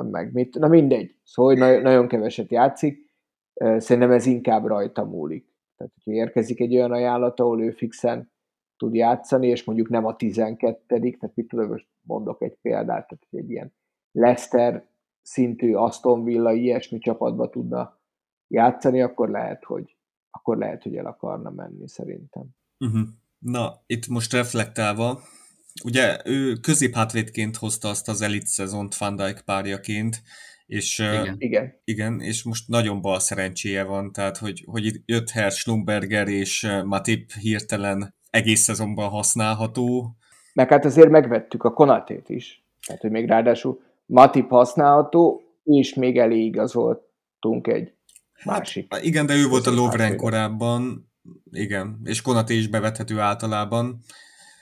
meg mit, na mindegy, szóval nagyon, nagyon keveset játszik, szerintem ez inkább rajta múlik. Tehát, hogyha érkezik egy olyan ajánlat, ahol ő fixen tud játszani, és mondjuk nem a 12 tehát mit tudom, most mondok egy példát, tehát egy ilyen Leicester szintű Aston Villa ilyesmi csapatba tudna játszani, akkor lehet, hogy, akkor lehet, hogy el akarna menni szerintem. Uh-huh. Na, itt most reflektálva, ugye ő középhátvédként hozta azt az elit szezont Van Dijk párjaként, és, igen. igen. igen. és most nagyon bal szerencséje van, tehát hogy, hogy jött Herr Schlumberger és Matip hirtelen egész szezonban használható. Meg hát azért megvettük a Konatét is. Tehát, hogy még ráadásul Matip használható, és még elég igazoltunk egy hát, másik. Igen, de ő volt a Lovren korábban, igen, és Konaté is bevethető általában,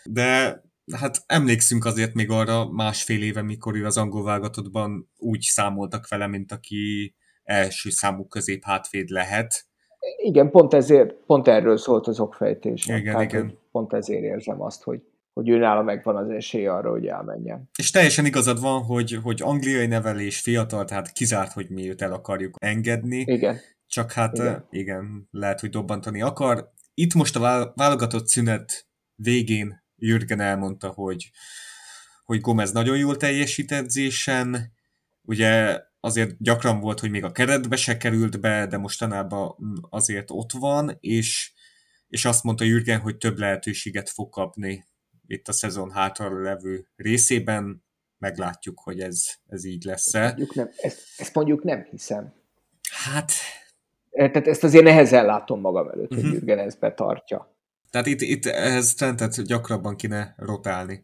de hát emlékszünk azért még arra másfél éve, mikor ő az angol válogatottban úgy számoltak vele, mint aki első számú közép hátvéd lehet. Igen, pont ezért, pont erről szólt az okfejtés. Igen, Tehát, igen. Pont ezért érzem azt, hogy, hogy ő nála megvan az esély arra, hogy elmenjen. És teljesen igazad van, hogy, hogy angliai nevelés fiatal, tehát kizárt, hogy mi őt el akarjuk engedni. Igen. Csak hát igen, igen lehet, hogy dobbantani akar. Itt most a válogatott szünet végén Jürgen elmondta, hogy, hogy Gomez nagyon jól teljesít edzésen, ugye azért gyakran volt, hogy még a keretbe se került be, de mostanában azért ott van, és, és azt mondta Jürgen, hogy több lehetőséget fog kapni itt a szezon hátra levő részében. Meglátjuk, hogy ez, ez így lesz-e. Ezt mondjuk, nem, ezt, ezt mondjuk nem hiszem. Hát... E, tehát ezt azért nehezen látom magam előtt, uh-huh. hogy mhm. Jürgen ezt betartja. Tehát itt, itt ehhez Trentet gyakrabban kéne rotálni.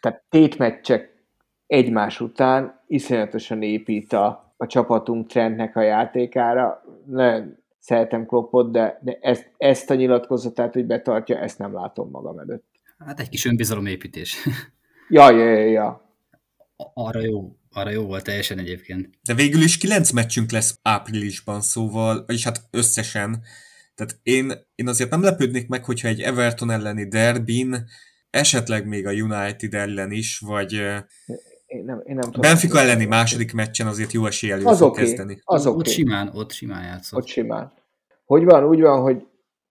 tehát tétmeccsek egymás után iszonyatosan épít a, a csapatunk trendnek a játékára. Nagyon szeretem Kloppot, de, de ezt, ezt a nyilatkozatát, hogy betartja, ezt nem látom magam előtt. Hát egy kis önbizalomépítés. *laughs* Ja, ja, ja, ja. Arra jó, arra jó volt teljesen egyébként. De végül is kilenc meccsünk lesz áprilisban, szóval, és hát összesen. Tehát én, én azért nem lepődnék meg, hogyha egy Everton elleni derbin, esetleg még a United ellen is, vagy én nem, én nem a Benfica elleni második meccsen azért jó eséllyel az okay, kezdeni. Az okay. Ott simán, ott simán játszott. Ott simán. Hogy van, úgy van, hogy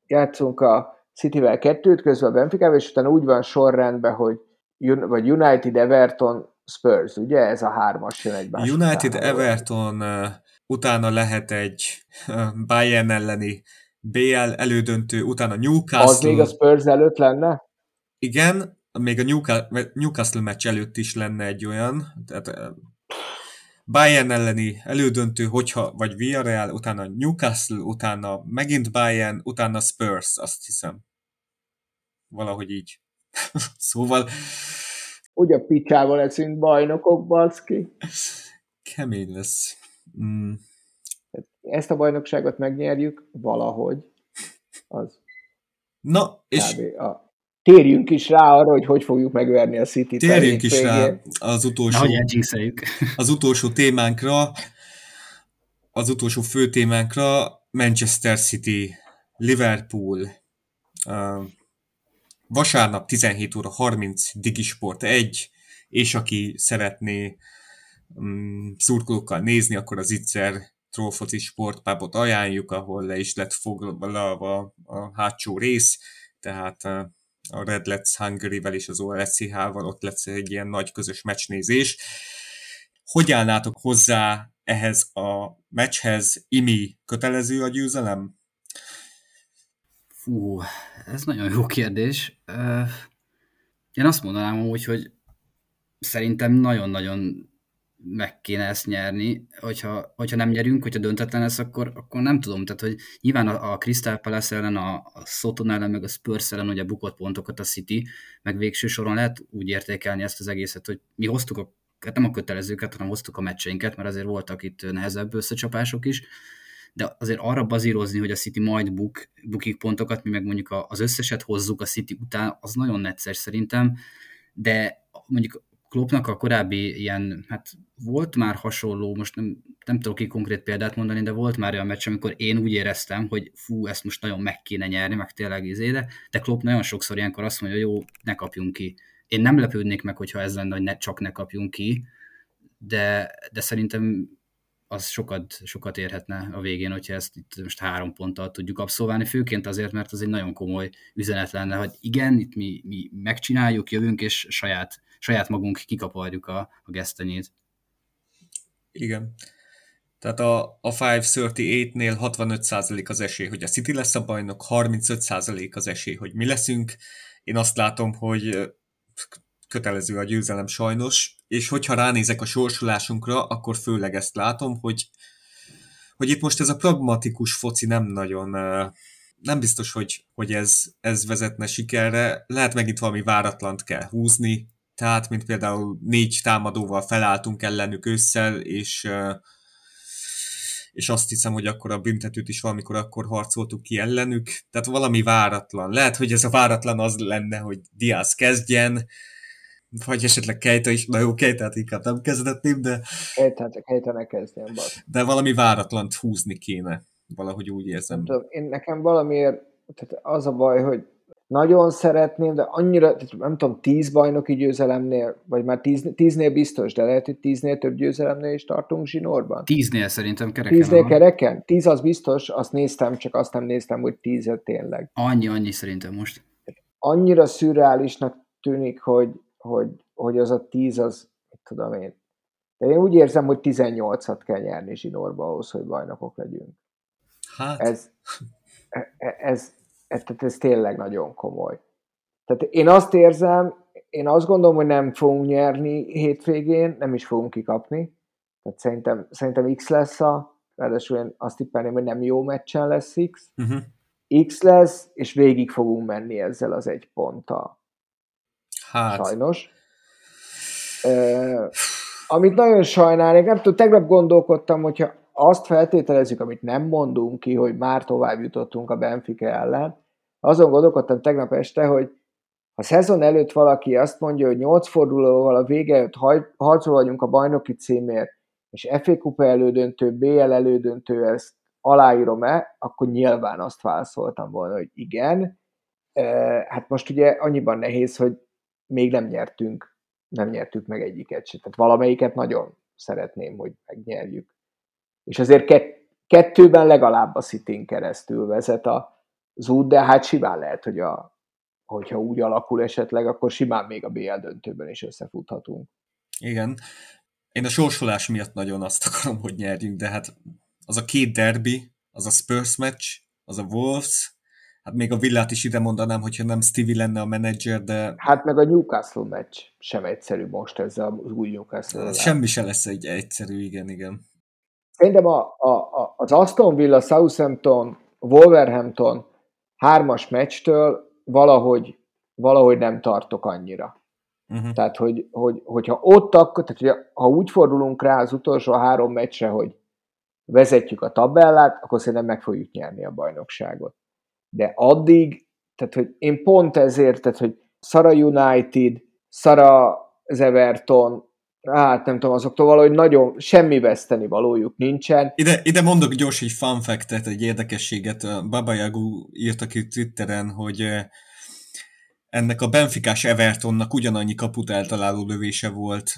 játszunk a Cityvel kettőt, közben a Benfica, és utána úgy van sorrendben, hogy vagy United, Everton, Spurs, ugye? Ez a hármas jön egy United, után, Everton, uh, utána lehet egy uh, Bayern elleni BL elődöntő, utána Newcastle. Az még a Spurs előtt lenne? Igen, még a Newcastle meccs előtt is lenne egy olyan, tehát uh, Bayern elleni elődöntő, hogyha, vagy Villarreal, utána Newcastle, utána megint Bayern, utána Spurs, azt hiszem. Valahogy így. *laughs* szóval... Ugye a picsával leszünk bajnokok, baszki. Kemény lesz. Mm. Ezt a bajnokságot megnyerjük valahogy. Az. Na, és... A... Térjünk is rá arra, hogy hogy fogjuk megverni a City-t. Térjünk is rá az utolsó, Na, az utolsó témánkra, az utolsó fő témánkra, Manchester City, Liverpool, uh, vasárnap 17 óra 30 Digisport 1, és aki szeretné um, szurkolókkal nézni, akkor az Itzer Trófoci Sportpábot ajánljuk, ahol le is lett foglalva a hátsó rész, tehát uh, a Red Let's Hungary-vel és az OLSCH-val ott lesz egy ilyen nagy közös meccsnézés. Hogy állnátok hozzá ehhez a meccshez? Imi kötelező a győzelem? Fú, ez nagyon jó kérdés. Én azt mondanám úgy, hogy szerintem nagyon-nagyon meg kéne ezt nyerni, hogyha, hogyha nem nyerünk, hogyha döntetlen lesz, akkor, akkor nem tudom, tehát hogy nyilván a, a Crystal Palace ellen, a, a Soton ellen, meg a Spurs ellen ugye bukott pontokat a City, meg végső soron lehet úgy értékelni ezt az egészet, hogy mi hoztuk a, hát nem a kötelezőket, hanem hoztuk a meccseinket, mert azért voltak itt nehezebb összecsapások is, de azért arra bazírozni, hogy a City majd buk, bukik pontokat, mi meg mondjuk az összeset hozzuk a City után, az nagyon necces szerintem, de mondjuk Kloppnak a korábbi ilyen, hát volt már hasonló, most nem, nem tudok ki konkrét példát mondani, de volt már olyan meccs, amikor én úgy éreztem, hogy fú, ezt most nagyon meg kéne nyerni, meg tényleg izé, de, de Klopp nagyon sokszor ilyenkor azt mondja, hogy jó, ne kapjunk ki. Én nem lepődnék meg, hogyha ez lenne, hogy ne, csak ne kapjunk ki, de, de szerintem az sokat, sokat érhetne a végén, hogyha ezt itt most három ponttal tudjuk abszolválni, főként azért, mert az egy nagyon komoly üzenet lenne, hogy igen, itt mi, mi megcsináljuk, jövünk, és saját, saját magunk kikaparjuk a, a gesztenyét. Igen. Tehát a, a 538-nél 65% az esély, hogy a City lesz a bajnok, 35% az esély, hogy mi leszünk. Én azt látom, hogy kötelező a győzelem sajnos, és hogyha ránézek a sorsulásunkra, akkor főleg ezt látom, hogy, hogy itt most ez a pragmatikus foci nem nagyon, nem biztos, hogy, hogy ez, ez vezetne sikerre. Lehet megint valami váratlant kell húzni, tehát, mint például négy támadóval felálltunk ellenük ősszel, és és azt hiszem, hogy akkor a büntetőt is valamikor akkor harcoltuk ki ellenük, tehát valami váratlan. Lehet, hogy ez a váratlan az lenne, hogy Diaz kezdjen, vagy esetleg Kejta is, na jó, Kejtát inkább nem kezdetném, de... Kejtát, Kejta ne kezdjen, bak. De valami váratlant húzni kéne, valahogy úgy érzem. Tudom, én nekem valamiért, tehát az a baj, hogy nagyon szeretném, de annyira, nem tudom, tíz bajnoki győzelemnél, vagy már tíz, tíznél biztos, de lehet, hogy tíznél több győzelemnél is tartunk zsinórban. Tíznél szerintem kereken. Tíznél van. kereken? Tíz az biztos, azt néztem, csak azt nem néztem, hogy tízet tényleg. Annyi, annyi szerintem most. Annyira szürreálisnak tűnik, hogy, hogy, hogy az a tíz az, mit tudom én. De én úgy érzem, hogy 18-at kell nyerni zsinórba ahhoz, hogy bajnokok legyünk. Hát... Ez, e, e, ez, ez, ez, ez tényleg nagyon komoly. Tehát én azt érzem, én azt gondolom, hogy nem fogunk nyerni hétvégén, nem is fogunk kikapni. Tehát szerintem, szerintem X lesz a, ráadásul én azt tippelném, hogy nem jó meccsen lesz X. Uh-huh. X lesz, és végig fogunk menni ezzel az egy ponttal. Hát. Sajnos. amit nagyon sajnálnék, nem tudom, tegnap gondolkodtam, hogyha azt feltételezzük, amit nem mondunk ki, hogy már tovább jutottunk a Benfica ellen, azon gondolkodtam tegnap este, hogy ha szezon előtt valaki azt mondja, hogy nyolc fordulóval a vége előtt harcol vagyunk a bajnoki címért, és FA Kupa elődöntő, BL elődöntő, ezt aláírom-e, akkor nyilván azt válaszoltam volna, hogy igen. Hát most ugye annyiban nehéz, hogy még nem nyertünk, nem nyertük meg egyiket se. Tehát valamelyiket nagyon szeretném, hogy megnyerjük. És azért kettőben legalább a City keresztül vezet az út, de hát simán lehet, hogy a, hogyha úgy alakul esetleg, akkor simán még a BL döntőben is összefuthatunk. Igen. Én a sorsolás miatt nagyon azt akarom, hogy nyerjünk, de hát az a két derby, az a Spurs meccs, az a Wolves, hát még a Villát is ide mondanám, hogyha nem Stevie lenne a menedzser, de... Hát meg a Newcastle meccs sem egyszerű most ez az új Newcastle. Hát semmi se lesz egy egyszerű, igen, igen. Szerintem a, a, a, az Aston Villa, Southampton, Wolverhampton hármas meccstől valahogy, valahogy nem tartok annyira. Uh-huh. Tehát, hogy, hogy, hogyha ott akkor, tehát hogy ha úgy fordulunk rá az utolsó három meccsre, hogy vezetjük a tabellát, akkor szerintem meg fogjuk nyerni a bajnokságot. De addig, tehát hogy én pont ezért, tehát hogy Sara United, Sara Everton, hát nem tudom, azoktól valahogy nagyon semmi veszteni valójuk nincsen. Ide, ide mondok gyors egy fun fact egy érdekességet. Baba Yagu írta ki Twitteren, hogy ennek a Benficás Evertonnak ugyanannyi kaput eltaláló lövése volt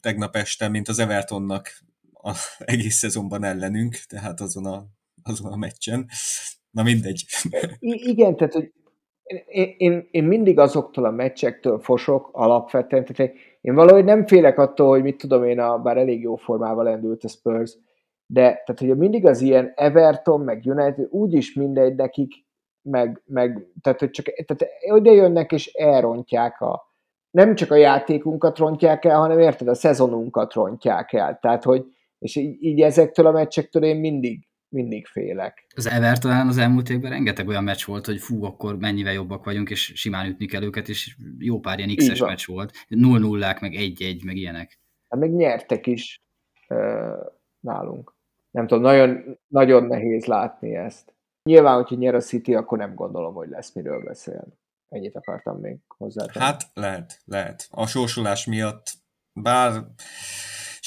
tegnap este, mint az Evertonnak a egész szezonban ellenünk, tehát azon a, azon a meccsen. Na mindegy. Igen, tehát hogy én, én, én mindig azoktól a meccsektől fosok alapvetően, tehát én valahogy nem félek attól, hogy mit tudom én, a, bár elég jó formával endült a Spurs, de tehát, hogy mindig az ilyen Everton, meg United, úgyis mindegy nekik, meg, meg tehát, hogy csak tehát oda jönnek és elrontják a, nem csak a játékunkat rontják el, hanem érted, a szezonunkat rontják el. Tehát, hogy és így, így ezektől a meccsektől én mindig, mindig félek. Az Everton az elmúlt évben rengeteg olyan meccs volt, hogy fú, akkor mennyivel jobbak vagyunk, és simán ütni kell őket, és jó pár ilyen X-es meccs volt. 0 0 meg 1-1, meg ilyenek. Hát meg nyertek is uh, nálunk. Nem tudom, nagyon, nagyon nehéz látni ezt. Nyilván, hogyha nyer a City, akkor nem gondolom, hogy lesz miről beszélni. Ennyit akartam még hozzá. Hát lehet, lehet. A sorsolás miatt, bár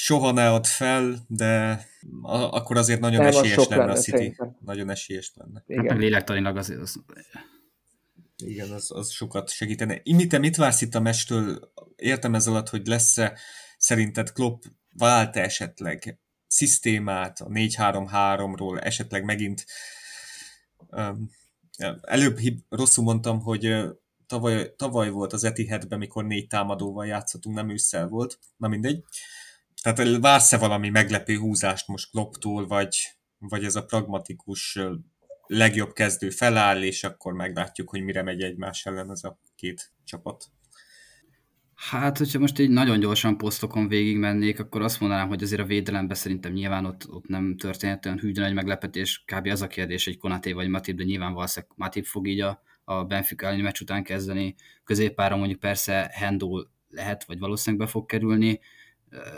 soha ne ad fel, de akkor azért nagyon nem, esélyes lenne, lenne a City. Szerintem. Nagyon esélyes lenne. Igen. Hát lélektanilag azért az... Igen, az, az sokat segítene. Imite, mit vársz itt a mestől? Értem ez alatt, hogy lesz-e szerinted Klopp vált esetleg szisztémát a 4-3-3-ról, esetleg megint um, előbb rosszul mondtam, hogy tavaly, tavaly volt az Etihadben, mikor négy támadóval játszottunk, nem ősszel volt, na mindegy. Tehát vársz-e valami meglepő húzást most Klopptól, vagy, vagy ez a pragmatikus legjobb kezdő feláll, és akkor meglátjuk, hogy mire megy egymás ellen ez a két csapat? Hát, hogyha most egy nagyon gyorsan posztokon végigmennék, akkor azt mondanám, hogy azért a védelemben szerintem nyilván ott, ott nem történt olyan hűdön egy meglepetés. Kb. az a kérdés, hogy Konaté vagy Matip, de nyilván valószínűleg Matip fog így a, a Benfica elleni meccs után kezdeni. Középpára mondjuk persze Hendo lehet, vagy valószínűleg be fog kerülni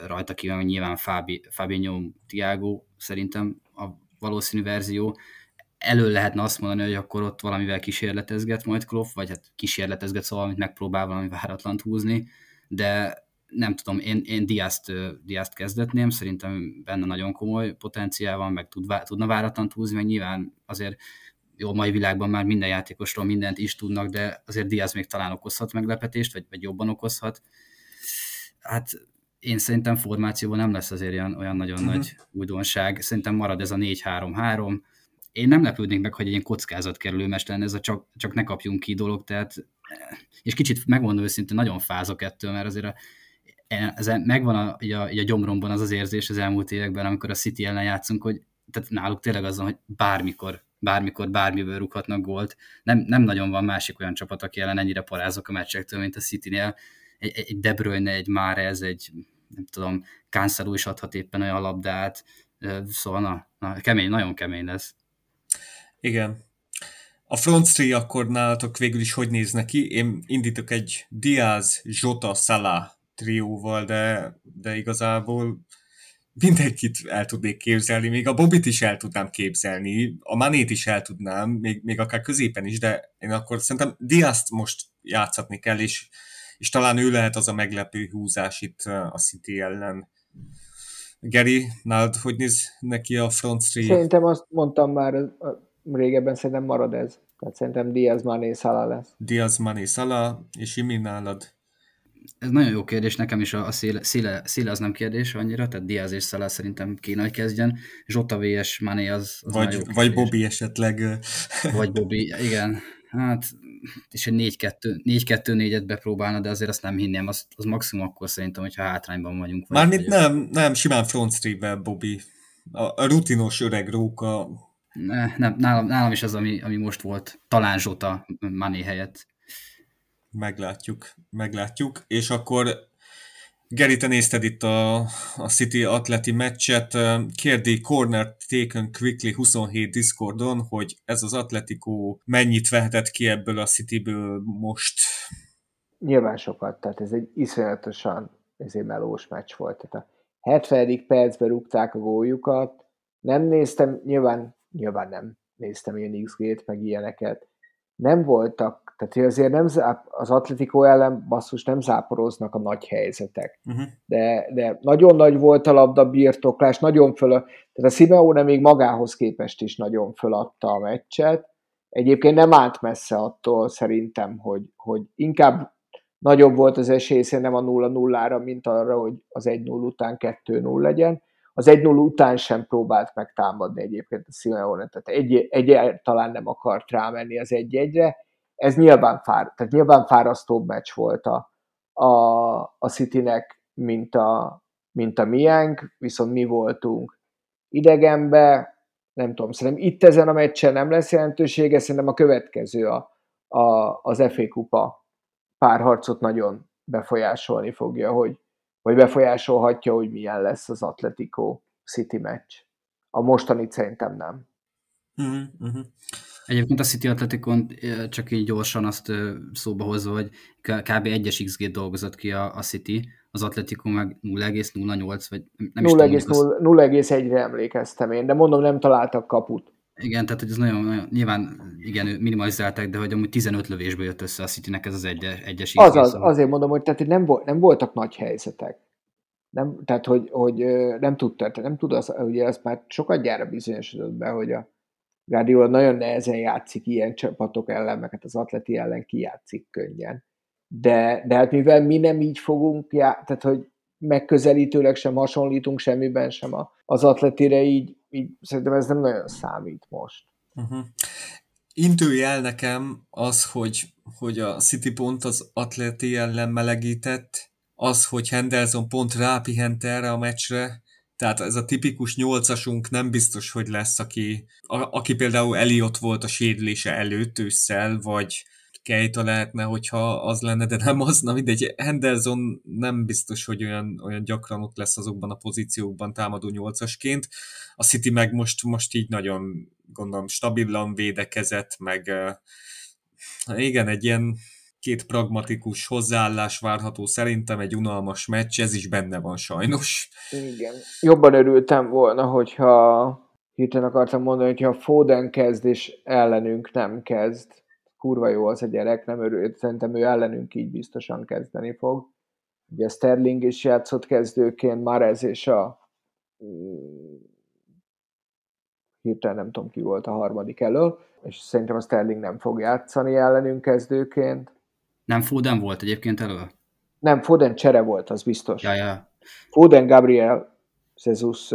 rajta kívül nyilván Fabi, Fabinho, Tiago szerintem a valószínű verzió. Elő lehetne azt mondani, hogy akkor ott valamivel kísérletezget majd Klopp, vagy hát kísérletezget, szóval amit megpróbál valami váratlant húzni, de nem tudom, én, én Diázt, Diázt kezdetném, szerintem benne nagyon komoly potenciál van, meg tud, tudna váratlant húzni, meg nyilván azért jó, mai világban már minden játékosról mindent is tudnak, de azért Diaz még talán okozhat meglepetést, vagy, vagy jobban okozhat. Hát én szerintem formációban nem lesz azért olyan, olyan nagyon uh-huh. nagy újdonság. Szerintem marad ez a 4-3-3. Én nem lepődnék meg, hogy egy ilyen mest lenne ez a csak, csak ne kapjunk ki dolog, tehát és kicsit megmondom őszintén, nagyon fázok ettől, mert azért a, ez megvan a, a, a gyomromban az az érzés az elmúlt években, amikor a City ellen játszunk, hogy tehát náluk tényleg az, hogy bármikor, bármikor, bármiből rúghatnak gólt. Nem, nem nagyon van másik olyan csapat, aki ellen ennyire parázok a meccsektől, mint a City-nél egy, egy De Bruyne, egy Márez, egy nem tudom, Cancelo is adhat éppen olyan labdát, szóval na, na, kemény, nagyon kemény lesz. Igen. A front three akkor nálatok végül is hogy néz neki? Én indítok egy Diaz, Jota, Salah trióval, de, de igazából mindenkit el tudnék képzelni, még a Bobit is el tudnám képzelni, a Manét is el tudnám, még, még akár középen is, de én akkor szerintem Diaszt most játszatni kell, és, és talán ő lehet az a meglepő húzás itt a City ellen. Geri, nálad hogy néz neki a front three? Szerintem azt mondtam már régebben, szerintem marad ez. Tehát szerintem Diaz, Mané, Salah lesz. Diaz, Mané, Salah, és Imi nálad? Ez nagyon jó kérdés, nekem is a, széle, széle, széle az nem kérdés annyira, tehát Diaz és Salah szerintem kéne, hogy kezdjen. Zsota VS Mané az, az vagy, jó vagy Bobby esetleg. Vagy Bobby, igen. Hát, és egy 4-2-4-et bepróbálna, de azért azt nem hinném, az, az maximum akkor szerintem, hogyha hátrányban vagyunk. Mármint nem, nem, simán front Bobby. A, a rutinos öreg róka. Ne, nem, nálam, nálam is az, ami, ami most volt. Talán Zsota Mané helyett. Meglátjuk, meglátjuk. És akkor Geri, te nézted itt a, a City Atleti meccset. Kérdi Corner Taken Quickly 27 Discordon, hogy ez az Atletico mennyit vehetett ki ebből a Cityből most? Nyilván sokat, tehát ez egy iszonyatosan ez egy melós meccs volt. Tehát a 70. percben rúgták a góljukat, nem néztem, nyilván, nyilván nem néztem ilyen XG-t, meg ilyeneket. Nem voltak tehát azért nem záp, az Atletico ellen basszus nem záporoznak a nagy helyzetek. Uh-huh. De, de nagyon nagy volt a labda birtoklás, nagyon föl, tehát a Simeone még magához képest is nagyon föladta a meccset. Egyébként nem állt messze attól szerintem, hogy, hogy inkább nagyobb volt az esély szerintem a 0-0-ra, mint arra, hogy az 1-0 után 2-0 legyen. Az 1-0 után sem próbált meg támadni egyébként a Simeone, tehát egy, egy, talán nem akart rámenni az 1-1-re, ez nyilván, fár, tehát nyilván fárasztóbb meccs volt a, a, a Citynek, mint a, mint a miénk, viszont mi voltunk idegenbe, nem tudom, szerintem itt ezen a meccsen nem lesz jelentősége, szerintem a következő a, a, az FA kupa párharcot nagyon befolyásolni fogja, hogy, vagy befolyásolhatja, hogy milyen lesz az Atletico City meccs. A mostani szerintem nem. Uh-huh, uh-huh. Egyébként a City Atleticon csak így gyorsan azt szóba hozva, hogy kb. 1-es XG dolgozott ki a, a City, az Atletico meg 0,08 vagy nem 0,1-re emlékeztem én, de mondom, nem találtak kaput. Igen, tehát hogy ez nagyon, nagyon nyilván igen, minimalizálták, de hogy amúgy 15 lövésből jött össze a Citynek ez az egy, egyes az, az, azért mondom, hogy, tehát, nem, volt, nem voltak nagy helyzetek. Nem, tehát, hogy, hogy nem tudta, nem tud, az, ugye az már sokat gyára bizonyosodott be, hogy a, Guardiola nagyon nehezen játszik ilyen csapatok ellen, meg hát az atleti ellen kijátszik könnyen. De, de hát mivel mi nem így fogunk, já, tehát hogy megközelítőleg sem hasonlítunk semmiben sem az atletire, így, így szerintem ez nem nagyon számít most. Uh-huh. Intőjel nekem az, hogy, hogy a City pont az atleti ellen melegített, az, hogy Henderson pont rápihent erre a meccsre, tehát ez a tipikus nyolcasunk nem biztos, hogy lesz, aki, a, aki például Eliott volt a sérülése előtt ősszel, vagy Keita lehetne, hogyha az lenne, de nem az, na mindegy, Henderson nem biztos, hogy olyan, olyan gyakran ott lesz azokban a pozíciókban támadó nyolcasként. A City meg most, most így nagyon gondolom stabilan védekezett, meg igen, egy ilyen két pragmatikus hozzáállás várható szerintem, egy unalmas meccs, ez is benne van sajnos. Igen. Jobban örültem volna, hogyha hirtelen akartam mondani, hogyha Foden kezd és ellenünk nem kezd. Kurva jó az a gyerek, nem örült, szerintem ő ellenünk így biztosan kezdeni fog. Ugye Sterling is játszott kezdőként, Marez és a mm, hirtelen nem tudom ki volt a harmadik elő, és szerintem a Sterling nem fog játszani ellenünk kezdőként. Nem Foden volt egyébként elő? Nem, Foden csere volt, az biztos. Ja, ja. Foden, Gabriel, Jesus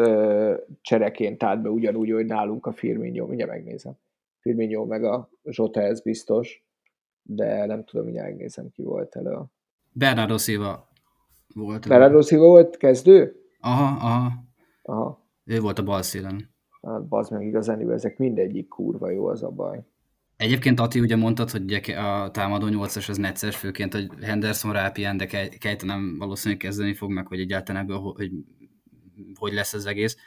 csereként állt be ugyanúgy, hogy nálunk a Firmino, mindjárt megnézem. Firmino meg a Zsota, ez biztos, de nem tudom, hogy megnézem, ki volt elő. Bernardo Silva volt. Bernardo Silva volt kezdő? Aha, aha. aha. Ő volt a bal szélen. Hát bazd meg igazán, ezek mindegyik kurva jó az a baj. Egyébként Ati ugye mondtad, hogy a támadó 8-as az necces, főként, hogy Henderson rápien, de Kejta nem valószínűleg kezdeni fog meg, hogy egyáltalán ebből hogy, hogy lesz az egész.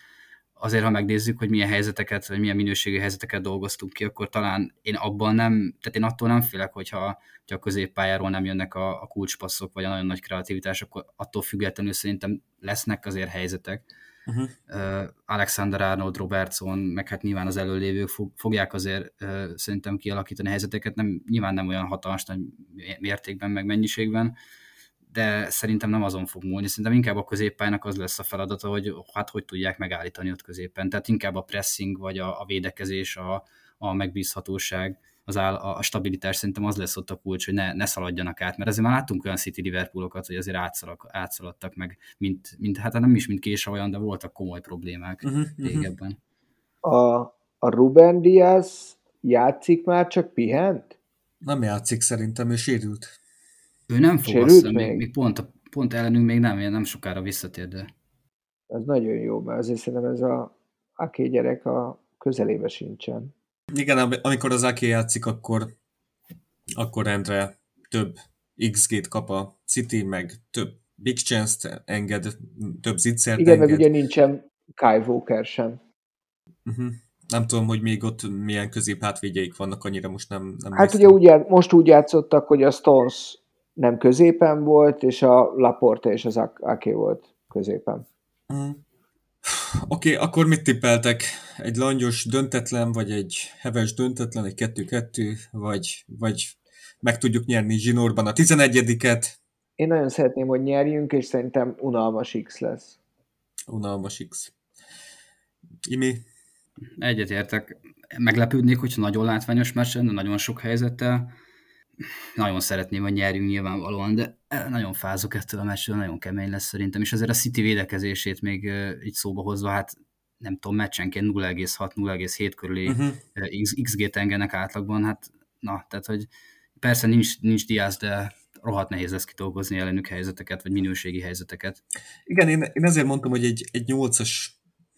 Azért, ha megnézzük, hogy milyen helyzeteket, vagy milyen minőségű helyzeteket dolgoztunk ki, akkor talán én abban nem, tehát én attól nem félek, hogyha, hogyha a középpályáról nem jönnek a, a kulcspasszok, vagy a nagyon nagy kreativitás, akkor attól függetlenül szerintem lesznek azért helyzetek. Uh-huh. Uh, Alexander Arnold, Robertson, meg hát nyilván az előlévők fogják azért uh, szerintem kialakítani helyzeteket, nem, nyilván nem olyan hatalmas nagy mértékben, meg mennyiségben, de szerintem nem azon fog múlni, szerintem inkább a középpályának az lesz a feladata, hogy hát hogy tudják megállítani ott középen. Tehát inkább a pressing, vagy a, a védekezés, a, a megbízhatóság, az áll, a stabilitás szerintem az lesz ott a kulcs, hogy ne, ne szaladjanak át, mert azért már láttunk olyan City Liverpoolokat, hogy azért átszalak, átszaladtak meg, mint, mint, hát nem is mint késa olyan, de voltak komoly problémák uh-huh, régebben. A, a Ruben Diaz játszik már, csak pihent? Nem játszik szerintem, ő sérült. Ő nem fog, azt még? még, még pont, pont ellenünk még nem, nem sokára visszatér, de... Ez nagyon jó, mert azért szerintem ez a Aki gyerek a közelébe sincsen. Igen, amikor az Aki játszik, akkor, akkor rendre több XG-t kap a City, meg több big chance-t enged, több zicsert Igen, enged. meg ugye nincsen Kai Walker sem. Uh-huh. Nem tudom, hogy még ott milyen középhátvédjeik vannak, annyira most nem, nem Hát néztem. ugye úgy, most úgy játszottak, hogy a Stones nem középen volt, és a Laporte és az Ake volt középen. Mm. Oké, okay, akkor mit tippeltek? Egy langyos döntetlen, vagy egy heves döntetlen, egy kettő-kettő, vagy, vagy meg tudjuk nyerni zsinórban a 11-et? Én nagyon szeretném, hogy nyerjünk, és szerintem unalmas X lesz. Unalmas X. Imi? Egyetértek. Meglepődnék, hogyha nagyon látványos meccs lenne, nagyon sok helyzettel nagyon szeretném, hogy nyerjünk nyilvánvalóan, de nagyon fázok ettől a meccsről, nagyon kemény lesz szerintem, és azért a City védekezését még így szóba hozva, hát nem tudom, meccsenként 0,6-0,7 körüli uh-huh. XG-t engenek átlagban, hát na, tehát hogy persze nincs, nincs Diaz, de rohadt nehéz lesz kidolgozni ellenük helyzeteket, vagy minőségi helyzeteket. Igen, én, én ezért mondtam, hogy egy, egy 8-as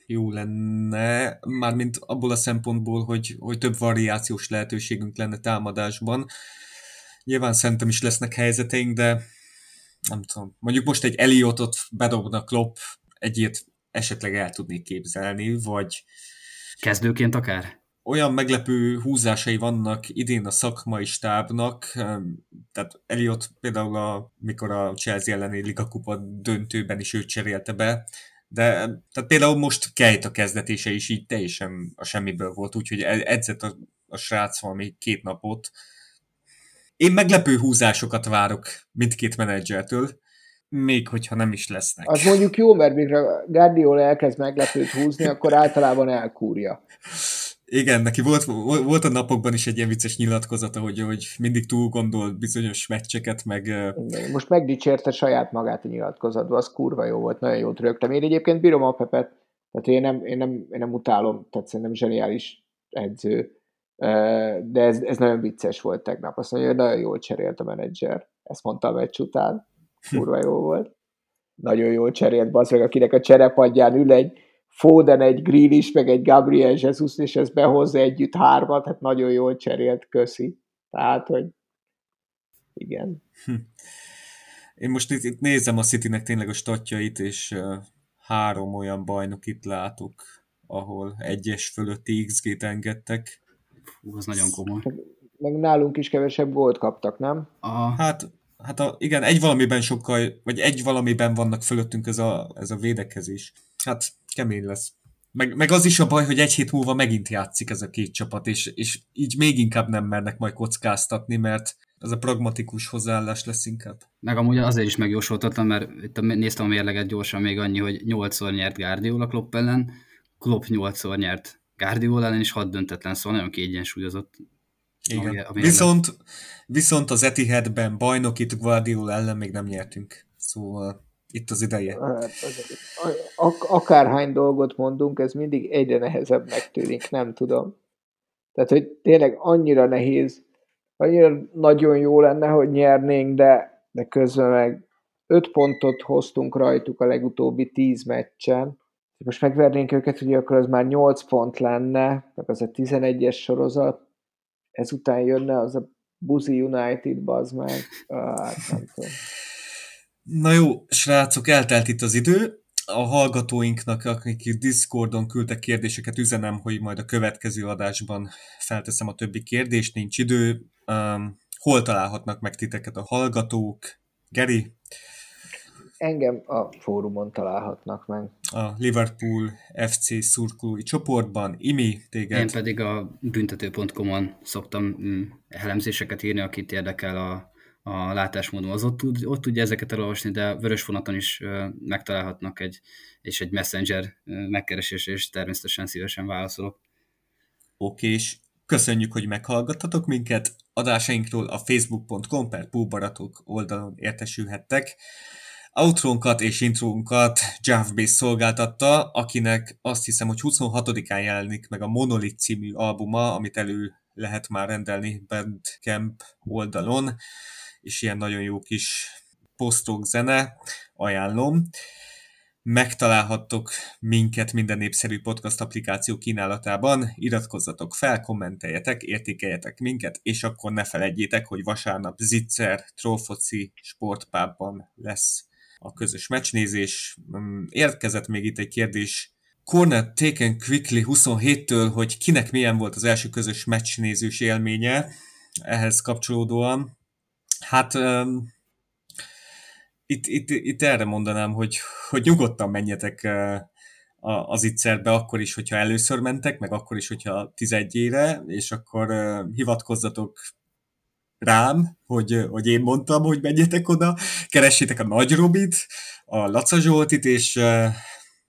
jó lenne, mármint abból a szempontból, hogy, hogy több variációs lehetőségünk lenne támadásban, Nyilván szerintem is lesznek helyzeteink, de nem tudom. Mondjuk most egy Eliotot bedobnak Klopp, egyet esetleg el tudnék képzelni, vagy... Kezdőként akár? Olyan meglepő húzásai vannak idén a szakmai stábnak, tehát Eliot például, a, mikor a Chelsea elleni Liga Kupa döntőben is őt cserélte be, de tehát például most Kejt a kezdetése is így teljesen a semmiből volt, úgyhogy edzett a, a srác valami két napot, én meglepő húzásokat várok mindkét menedzsertől, még hogyha nem is lesznek. Az mondjuk jó, mert mikor Guardiola elkezd meglepőt húzni, akkor általában elkúrja. Igen, neki volt, volt a napokban is egy ilyen vicces nyilatkozata, hogy, hogy mindig túl gondolt bizonyos meccseket, meg... Most megdicsérte saját magát a nyilatkozatban, az kurva jó volt, nagyon jót rögtem. Én egyébként bírom a Pepet, tehát én nem, én nem, én nem utálom, tehát szerintem zseniális edző de ez, ez nagyon vicces volt tegnap. Azt mondja, hogy nagyon jól cserélt a menedzser. Ezt mondta a meccs után. Kurva jó volt. Nagyon jól cserélt, az meg, akinek a cserepadján ül egy Foden, egy is, meg egy Gabriel Jesus, és ez behozza együtt hármat, hát nagyon jól cserélt, köszi. Tehát, hogy igen. Hm. Én most itt, itt nézem a Citynek tényleg a statjait, és három olyan bajnok itt látok, ahol egyes fölötti XG-t engedtek. Fú, az nagyon komoly. Meg nálunk is kevesebb gólt kaptak, nem? Aha. Hát, hát a, igen, egy valamiben sokkal, vagy egy valamiben vannak fölöttünk ez a, ez a védekezés. Hát kemény lesz. Meg, meg az is a baj, hogy egy hét múlva megint játszik ez a két csapat, és, és így még inkább nem mernek majd kockáztatni, mert ez a pragmatikus hozzáállás lesz inkább. Meg amúgy azért is megjósoltattam, mert itt néztem a mérleget gyorsan még annyi, hogy 8-szor nyert Guardiola Klopp ellen, Klopp 8-szor nyert Guardiola ellen is hat döntetlen, szóval nagyon kiegyensúlyozott. Igen. A, a viszont, viszont az Etihadben bajnokit Guardiola ellen még nem nyertünk. Szóval itt az ideje. Hát, ak- akárhány dolgot mondunk, ez mindig egyre nehezebbnek tűnik, nem tudom. Tehát, hogy tényleg annyira nehéz, annyira nagyon jó lenne, hogy nyernénk, de, de közben meg öt pontot hoztunk rajtuk a legutóbbi tíz meccsen, most megvernénk őket, ugye akkor az már 8 pont lenne, meg az a 11-es sorozat, ezután jönne az a Buzi United, bazd meg, tudom. Na jó, srácok, eltelt itt az idő. a hallgatóinknak, akik Discordon küldtek kérdéseket, üzenem, hogy majd a következő adásban felteszem a többi kérdést, nincs idő. Um, hol találhatnak meg titeket a hallgatók? Geri? Engem a fórumon találhatnak meg. A Liverpool FC szurkolói csoportban, Imi, téged? Én pedig a büntető.com-on szoktam mm, elemzéseket írni, akit érdekel a, a látásmódom, az ott, tud, ott tudja ezeket elolvasni, de vörös fonaton is megtalálhatnak egy, és egy messenger megkeresés, és természetesen szívesen válaszolok. Oké, és köszönjük, hogy meghallgattatok minket. Adásainkról a facebook.com per Púbaratok oldalon értesülhettek. Outrónkat és intrónkat Jeff Bass szolgáltatta, akinek azt hiszem, hogy 26-án jelenik meg a Monolith című albuma, amit elő lehet már rendelni Bandcamp oldalon és ilyen nagyon jó kis posztok zene, ajánlom. Megtalálhattok minket minden népszerű podcast applikáció kínálatában, iratkozzatok fel, kommenteljetek, értékeljetek minket, és akkor ne felejtjétek, hogy vasárnap Zitzer Trófoci sportpábban lesz a közös meccsnézés. Mm, érkezett még itt egy kérdés Corner Taken Quickly 27-től, hogy kinek milyen volt az első közös meccsnézős élménye ehhez kapcsolódóan. Hát um, itt, itt, itt erre mondanám, hogy, hogy nyugodtan menjetek uh, az ittszerbe akkor is, hogyha először mentek, meg akkor is, hogyha 11-ére, és akkor uh, hivatkozzatok rám, hogy, hogy én mondtam, hogy menjetek oda, keressétek a Nagy Robit, a Laca Zsoltit, és,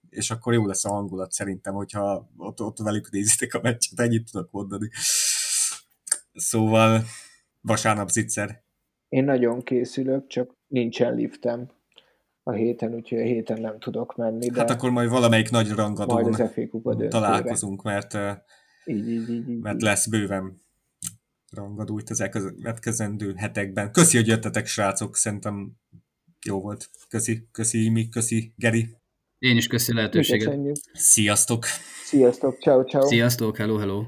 és akkor jó lesz a hangulat szerintem, hogyha ott, ott velük nézitek a meccset, ennyit tudok mondani. Szóval vasárnap zicser. Én nagyon készülök, csak nincsen liftem a héten, úgyhogy a héten nem tudok menni. De hát akkor majd valamelyik nagy rangadón majd az találkozunk, mert, így, így, így, így, mert lesz bőven rangadó itt az elkövetkezendő hetekben. Köszi, hogy jöttetek, srácok, szerintem jó volt. Köszi, köszi Imi, köszi Geri. Én is köszi lehetőséget. Sziasztok! Sziasztok, ciao, ciao. Sziasztok, hello, hello.